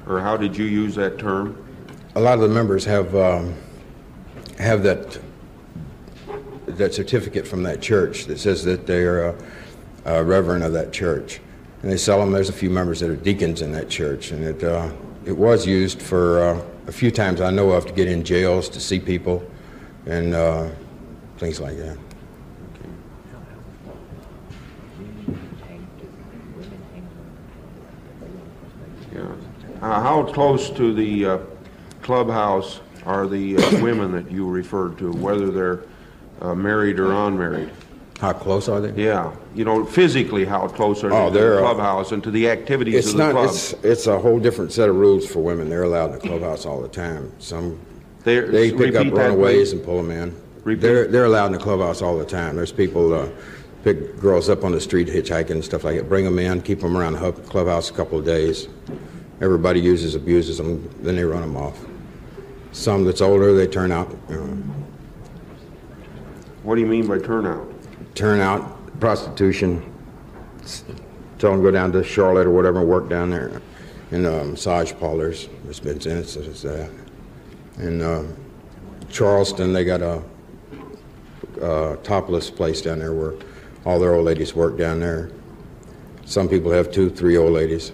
Or how did you use that term? a lot of the members have um, have that that certificate from that church that says that they're a, a reverend of that church, and they sell them. There's a few members that are deacons in that church, and it uh, it was used for uh, a few times I know of to get in jails to see people, and uh, things like that. Uh, How close to the uh, clubhouse are the uh, women that you referred to, whether they're uh, married or unmarried? How close are they? Yeah, you know, physically, how close are Oh, they to they're, the uh, clubhouse and to the activities It's of the not. club? It's it's a whole different set of rules for women. They're allowed in the clubhouse all the time. Some They're- they pick up that, runaways and pull them in. Repeat. They're they're allowed in the clubhouse all the time. There's people uh, pick girls up on the street hitchhiking and stuff like that. Bring them in, keep them around the hub- clubhouse a couple of days. Everybody uses abuses them, then they run them off. Some that's older, they turn out. You know, What do you mean by turnout? Turn out prostitution. Tell them go down to Charlotte or whatever and work down there in uh, massage parlors. There's been instances of that. In uh, Charleston, they got a, a topless place down there where all their old ladies work down there. Some people have two, three old ladies.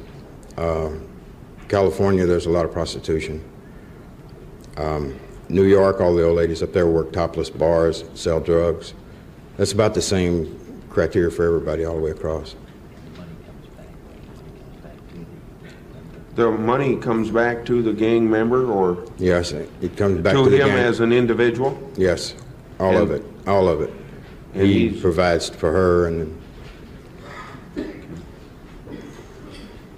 Uh, California, there's a lot of prostitution. Um, New York, all the old ladies up there work topless bars, sell drugs. That's about the same criteria for everybody all the way across. The money comes back to the gang member or Yes, it comes back to to the him gang. as an individual? Yes, all of And- it, all of it. And He he's- provides for her and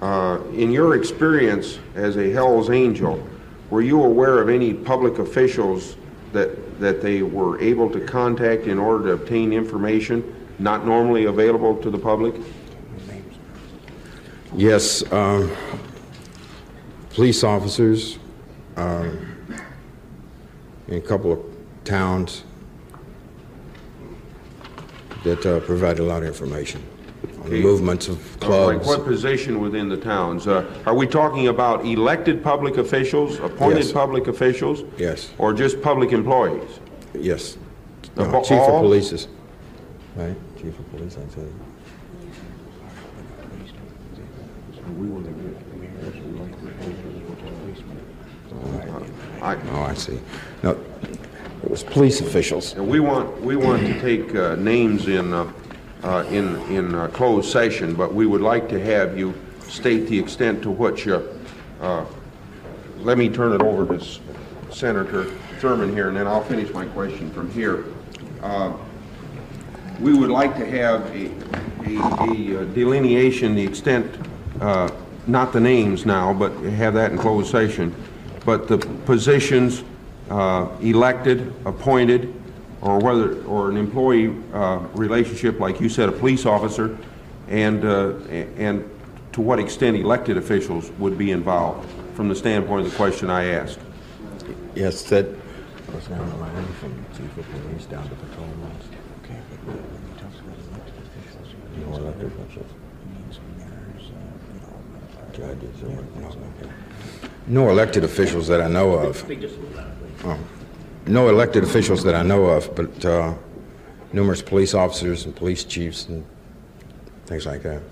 Uh, In your experience as a Hell's Angel, were you aware of any public officials that, that they were able to contact in order to obtain information not normally available to the public? Yes, um, police officers um, in a couple of towns that uh, a lot of information on the movements of clubs. what position within the towns? Uh, Are we talking about elected public officials, appointed Yes. public officials? Yes. Or just public employees? Yes. No, Chief of all? police is, right? Chief of police, I'd say. I- Oh, I see. No, it was police officials. And we want, we want to take uh, names in, uh, uh, in, in uh, closed session, but we would like to have you state the extent to which, uh, uh, let me turn it over to S- Senator Thurmond here, and then I'll finish my question from here. Uh, We would like to have a, a a delineation, the extent, uh, not the names now, but have that in closed session, but the positions uh, elected, appointed, or whether, or an employee uh, relationship, like you said, a police officer, and, uh, and to what extent elected officials would be involved, from the standpoint of the question I asked. Yes, that, Goes down the line from chief of police down to patrolmen. Okay, but when he talks about elected officials, he No means elected mayor- officials. He means mayors, uh, you know. Judges or what- no, okay. no elected officials that I know of. Speak just a little Oh. No elected officials that I know of, but uh, numerous police officers and police chiefs and things like that.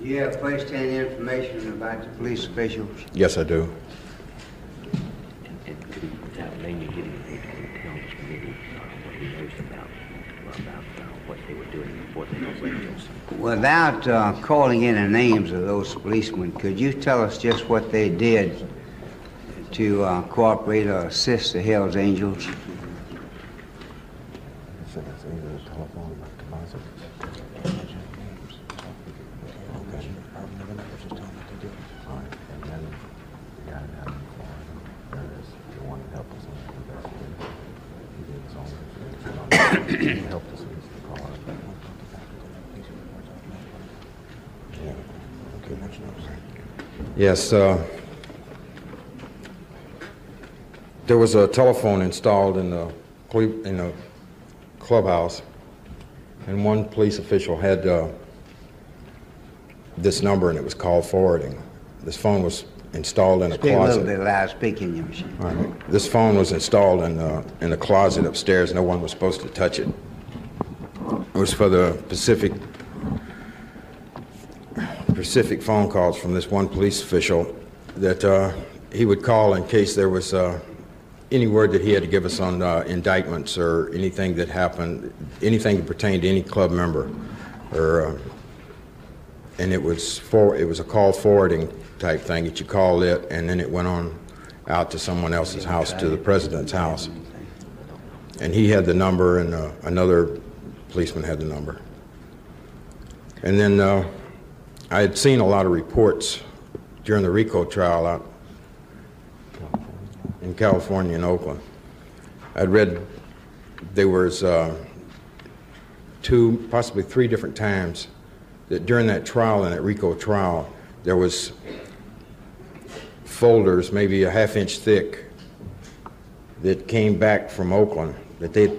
Do you have first-hand information about the police officials? Yes, I do. And, and could he, without naming any, tell this what he knows about, about what they were doing before the Hells Angels? Without uh, calling in the names of those policemen, could you tell us just what they did to uh, cooperate or assist the Hells Angels? He said it's either a telephone or deposit. Okay. All right, and then the guy down in Florida, there is the one that helped us on the investigation. He did his own investigation. He helped us with the car. Yeah, okay, much noise. Yes, uh, there was a telephone installed in the, in the clubhouse, and one police official had uh, this number, and it was call forwarding. This phone was installed in a Speak a little closet. bit loud, your machine. Right. This phone was installed in the, in the closet upstairs. No one was supposed to touch it. It was for the Pacific, Pacific phone calls from this one police official that uh, he would call in case there was uh, any word that he had to give us on uh, indictments or anything that happened, anything that pertained to any club member, or uh, and it was for it was a call forwarding type thing that you called it, and then it went on out to someone else's house, to the president's house. And he had the number, and uh, another policeman had the number. And then uh, I had seen a lot of reports during the RICO trial out in California and Oakland. I'd read there was uh, two, possibly three different times that during that trial, and that RICO trial, there was folders, maybe a half inch thick, that came back from Oakland that they,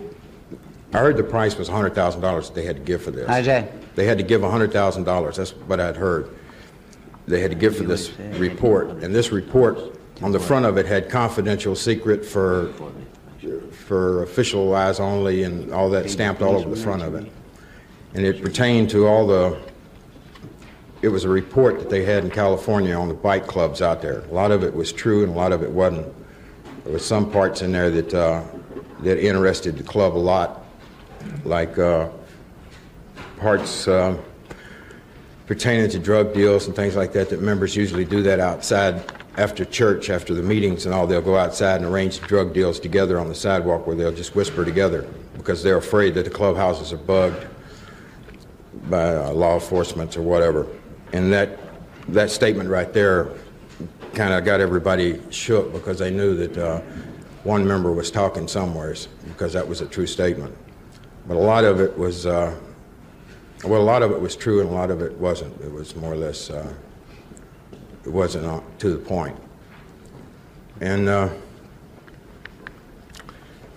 I heard the price was $100,000 that they had to give for this. That? They had to give $100,000. That's what I'd heard. They had to give for this report. And this report, on the front of it, had confidential secret for, for official eyes only and all that stamped all over the front of it. And it pertained to all the, it was a report that they had in California on the bike clubs out there. A lot of it was true and a lot of it wasn't. There was some parts in there that, uh, that interested the club a lot, like uh, parts uh, pertaining to drug deals and things like that, that members usually do that outside after church, after the meetings and all. They'll go outside and arrange drug deals together on the sidewalk where they'll just whisper together because they're afraid that the clubhouses are bugged by uh, law enforcement or whatever. And that, that statement right there kind of got everybody shook because they knew that uh, one member was talking somewheres because that was a true statement. But a lot of it was, uh, well, a lot of it was true and a lot of it wasn't. It was more or less, uh, it wasn't uh, to the point. And uh,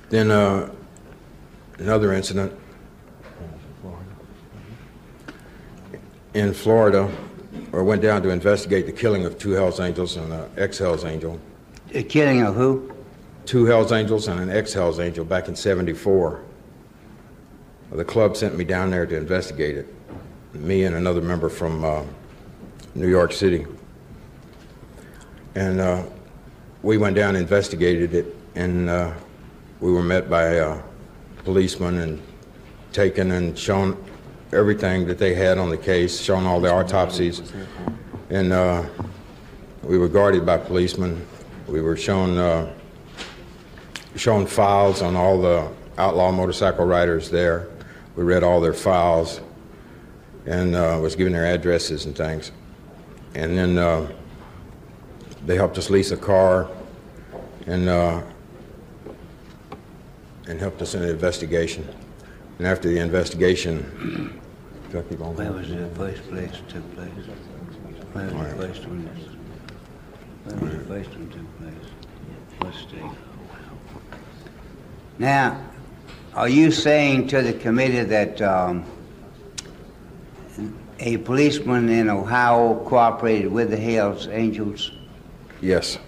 Then uh, another incident in Florida, or went down to investigate the killing of two Hells Angels and an ex-Hells Angel. The killing of who? Two Hells Angels and an ex-Hells Angel back in '74. The club sent me down there to investigate it. Me and another member from uh, New York City. And uh, we went down and investigated it, and uh, we were met by uh, policemen and taken and shown everything that they had on the case, shown all the autopsies. And uh, we were guarded by policemen. We were shown uh, shown files on all the outlaw motorcycle riders there. We read all their files and uh, was given their addresses and things. And then uh, they helped us lease a car and uh, and helped us in the investigation. And after the investigation, Should I keep on Where was the first place it took place? Where was the first one? Where was the first one took place? What state? Now, are you saying to the committee that um, a policeman in Ohio cooperated with the Hells Angels? Yes,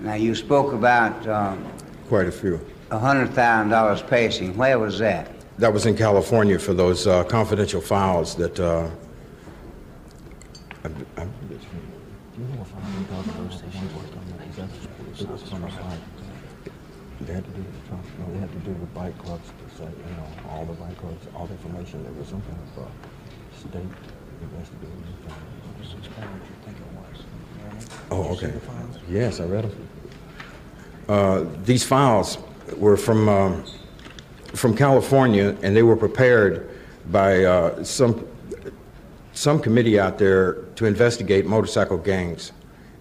Now, you spoke about um, quite a few. $100,000 passing. Where was that? That was in California for those uh, confidential files that. Uh, I- I- They had to do, they had to do with bike clubs to say, you know, all the bike clubs, all the information. There was some kind of uh, state investigating. Just explain what you think it was. Oh, okay. Yes, I read them. Uh, these files were from um, from California, and they were prepared by uh, some some committee out there to investigate motorcycle gangs,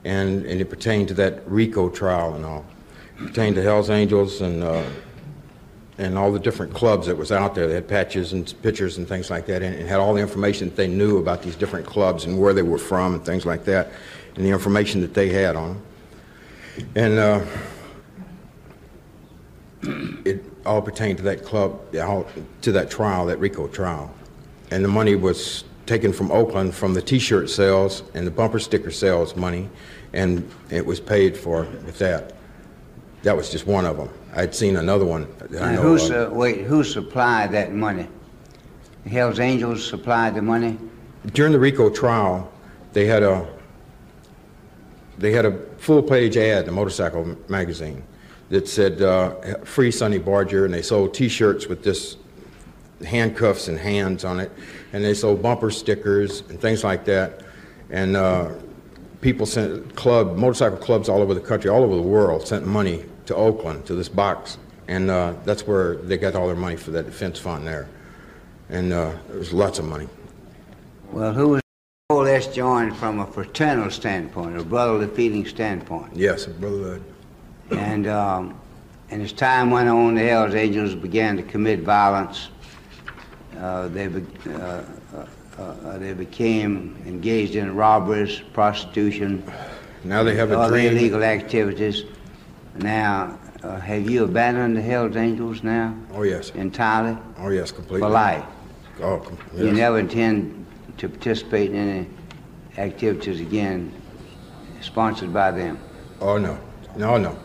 and and it pertained to that RICO trial and all. It pertained to Hell's Angels and. Uh, and all the different clubs that was out there. They had patches and pictures and things like that, and it had all the information that they knew about these different clubs and where they were from and things like that, and the information that they had on them. And uh, it all pertained to that club, all- to that trial, that RICO trial. And the money was taken from Oakland from the T-shirt sales and the bumper sticker sales money, and it was paid for with that. That was just one of them. I'd seen another one Now, who, su- wait, who supplied that money? The Hells Angels supplied the money? during the RICO trial, they had a they had a full-page ad in a motorcycle magazine that said uh, "Free Sonny Barger," and they sold T-shirts with this handcuffs and hands on it, and they sold bumper stickers and things like that. And uh, people sent club motorcycle clubs all over the country, all over the world, sent money to Oakland to this box, and uh, that's where they got all their money for that defense fund there. And uh, there was lots of money. Well, who was all this joined from a fraternal standpoint, a brotherly feeling standpoint? Yes, a brotherhood. And, um, and as time went on, the Hells Angels began to commit violence. Uh, they, be, uh, uh, uh, they became engaged in robberies, prostitution, Now they have a other dream. illegal activities. Now, uh, have you abandoned the Hells Angels now Oh, yes. entirely Oh, yes, completely. for life? Oh, com- You never intend to participate in any activities again sponsored by them? Oh, no. No, no.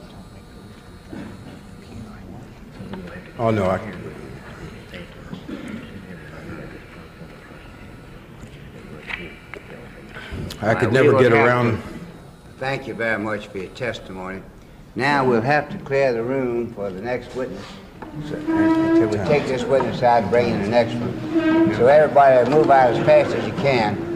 Oh, no, I, I could right, never get around. to- Thank you very much for your testimony. Now we'll have to clear the room for the next witness. So- Until we take this witness out and bring in the next one. So everybody move out as fast as you can.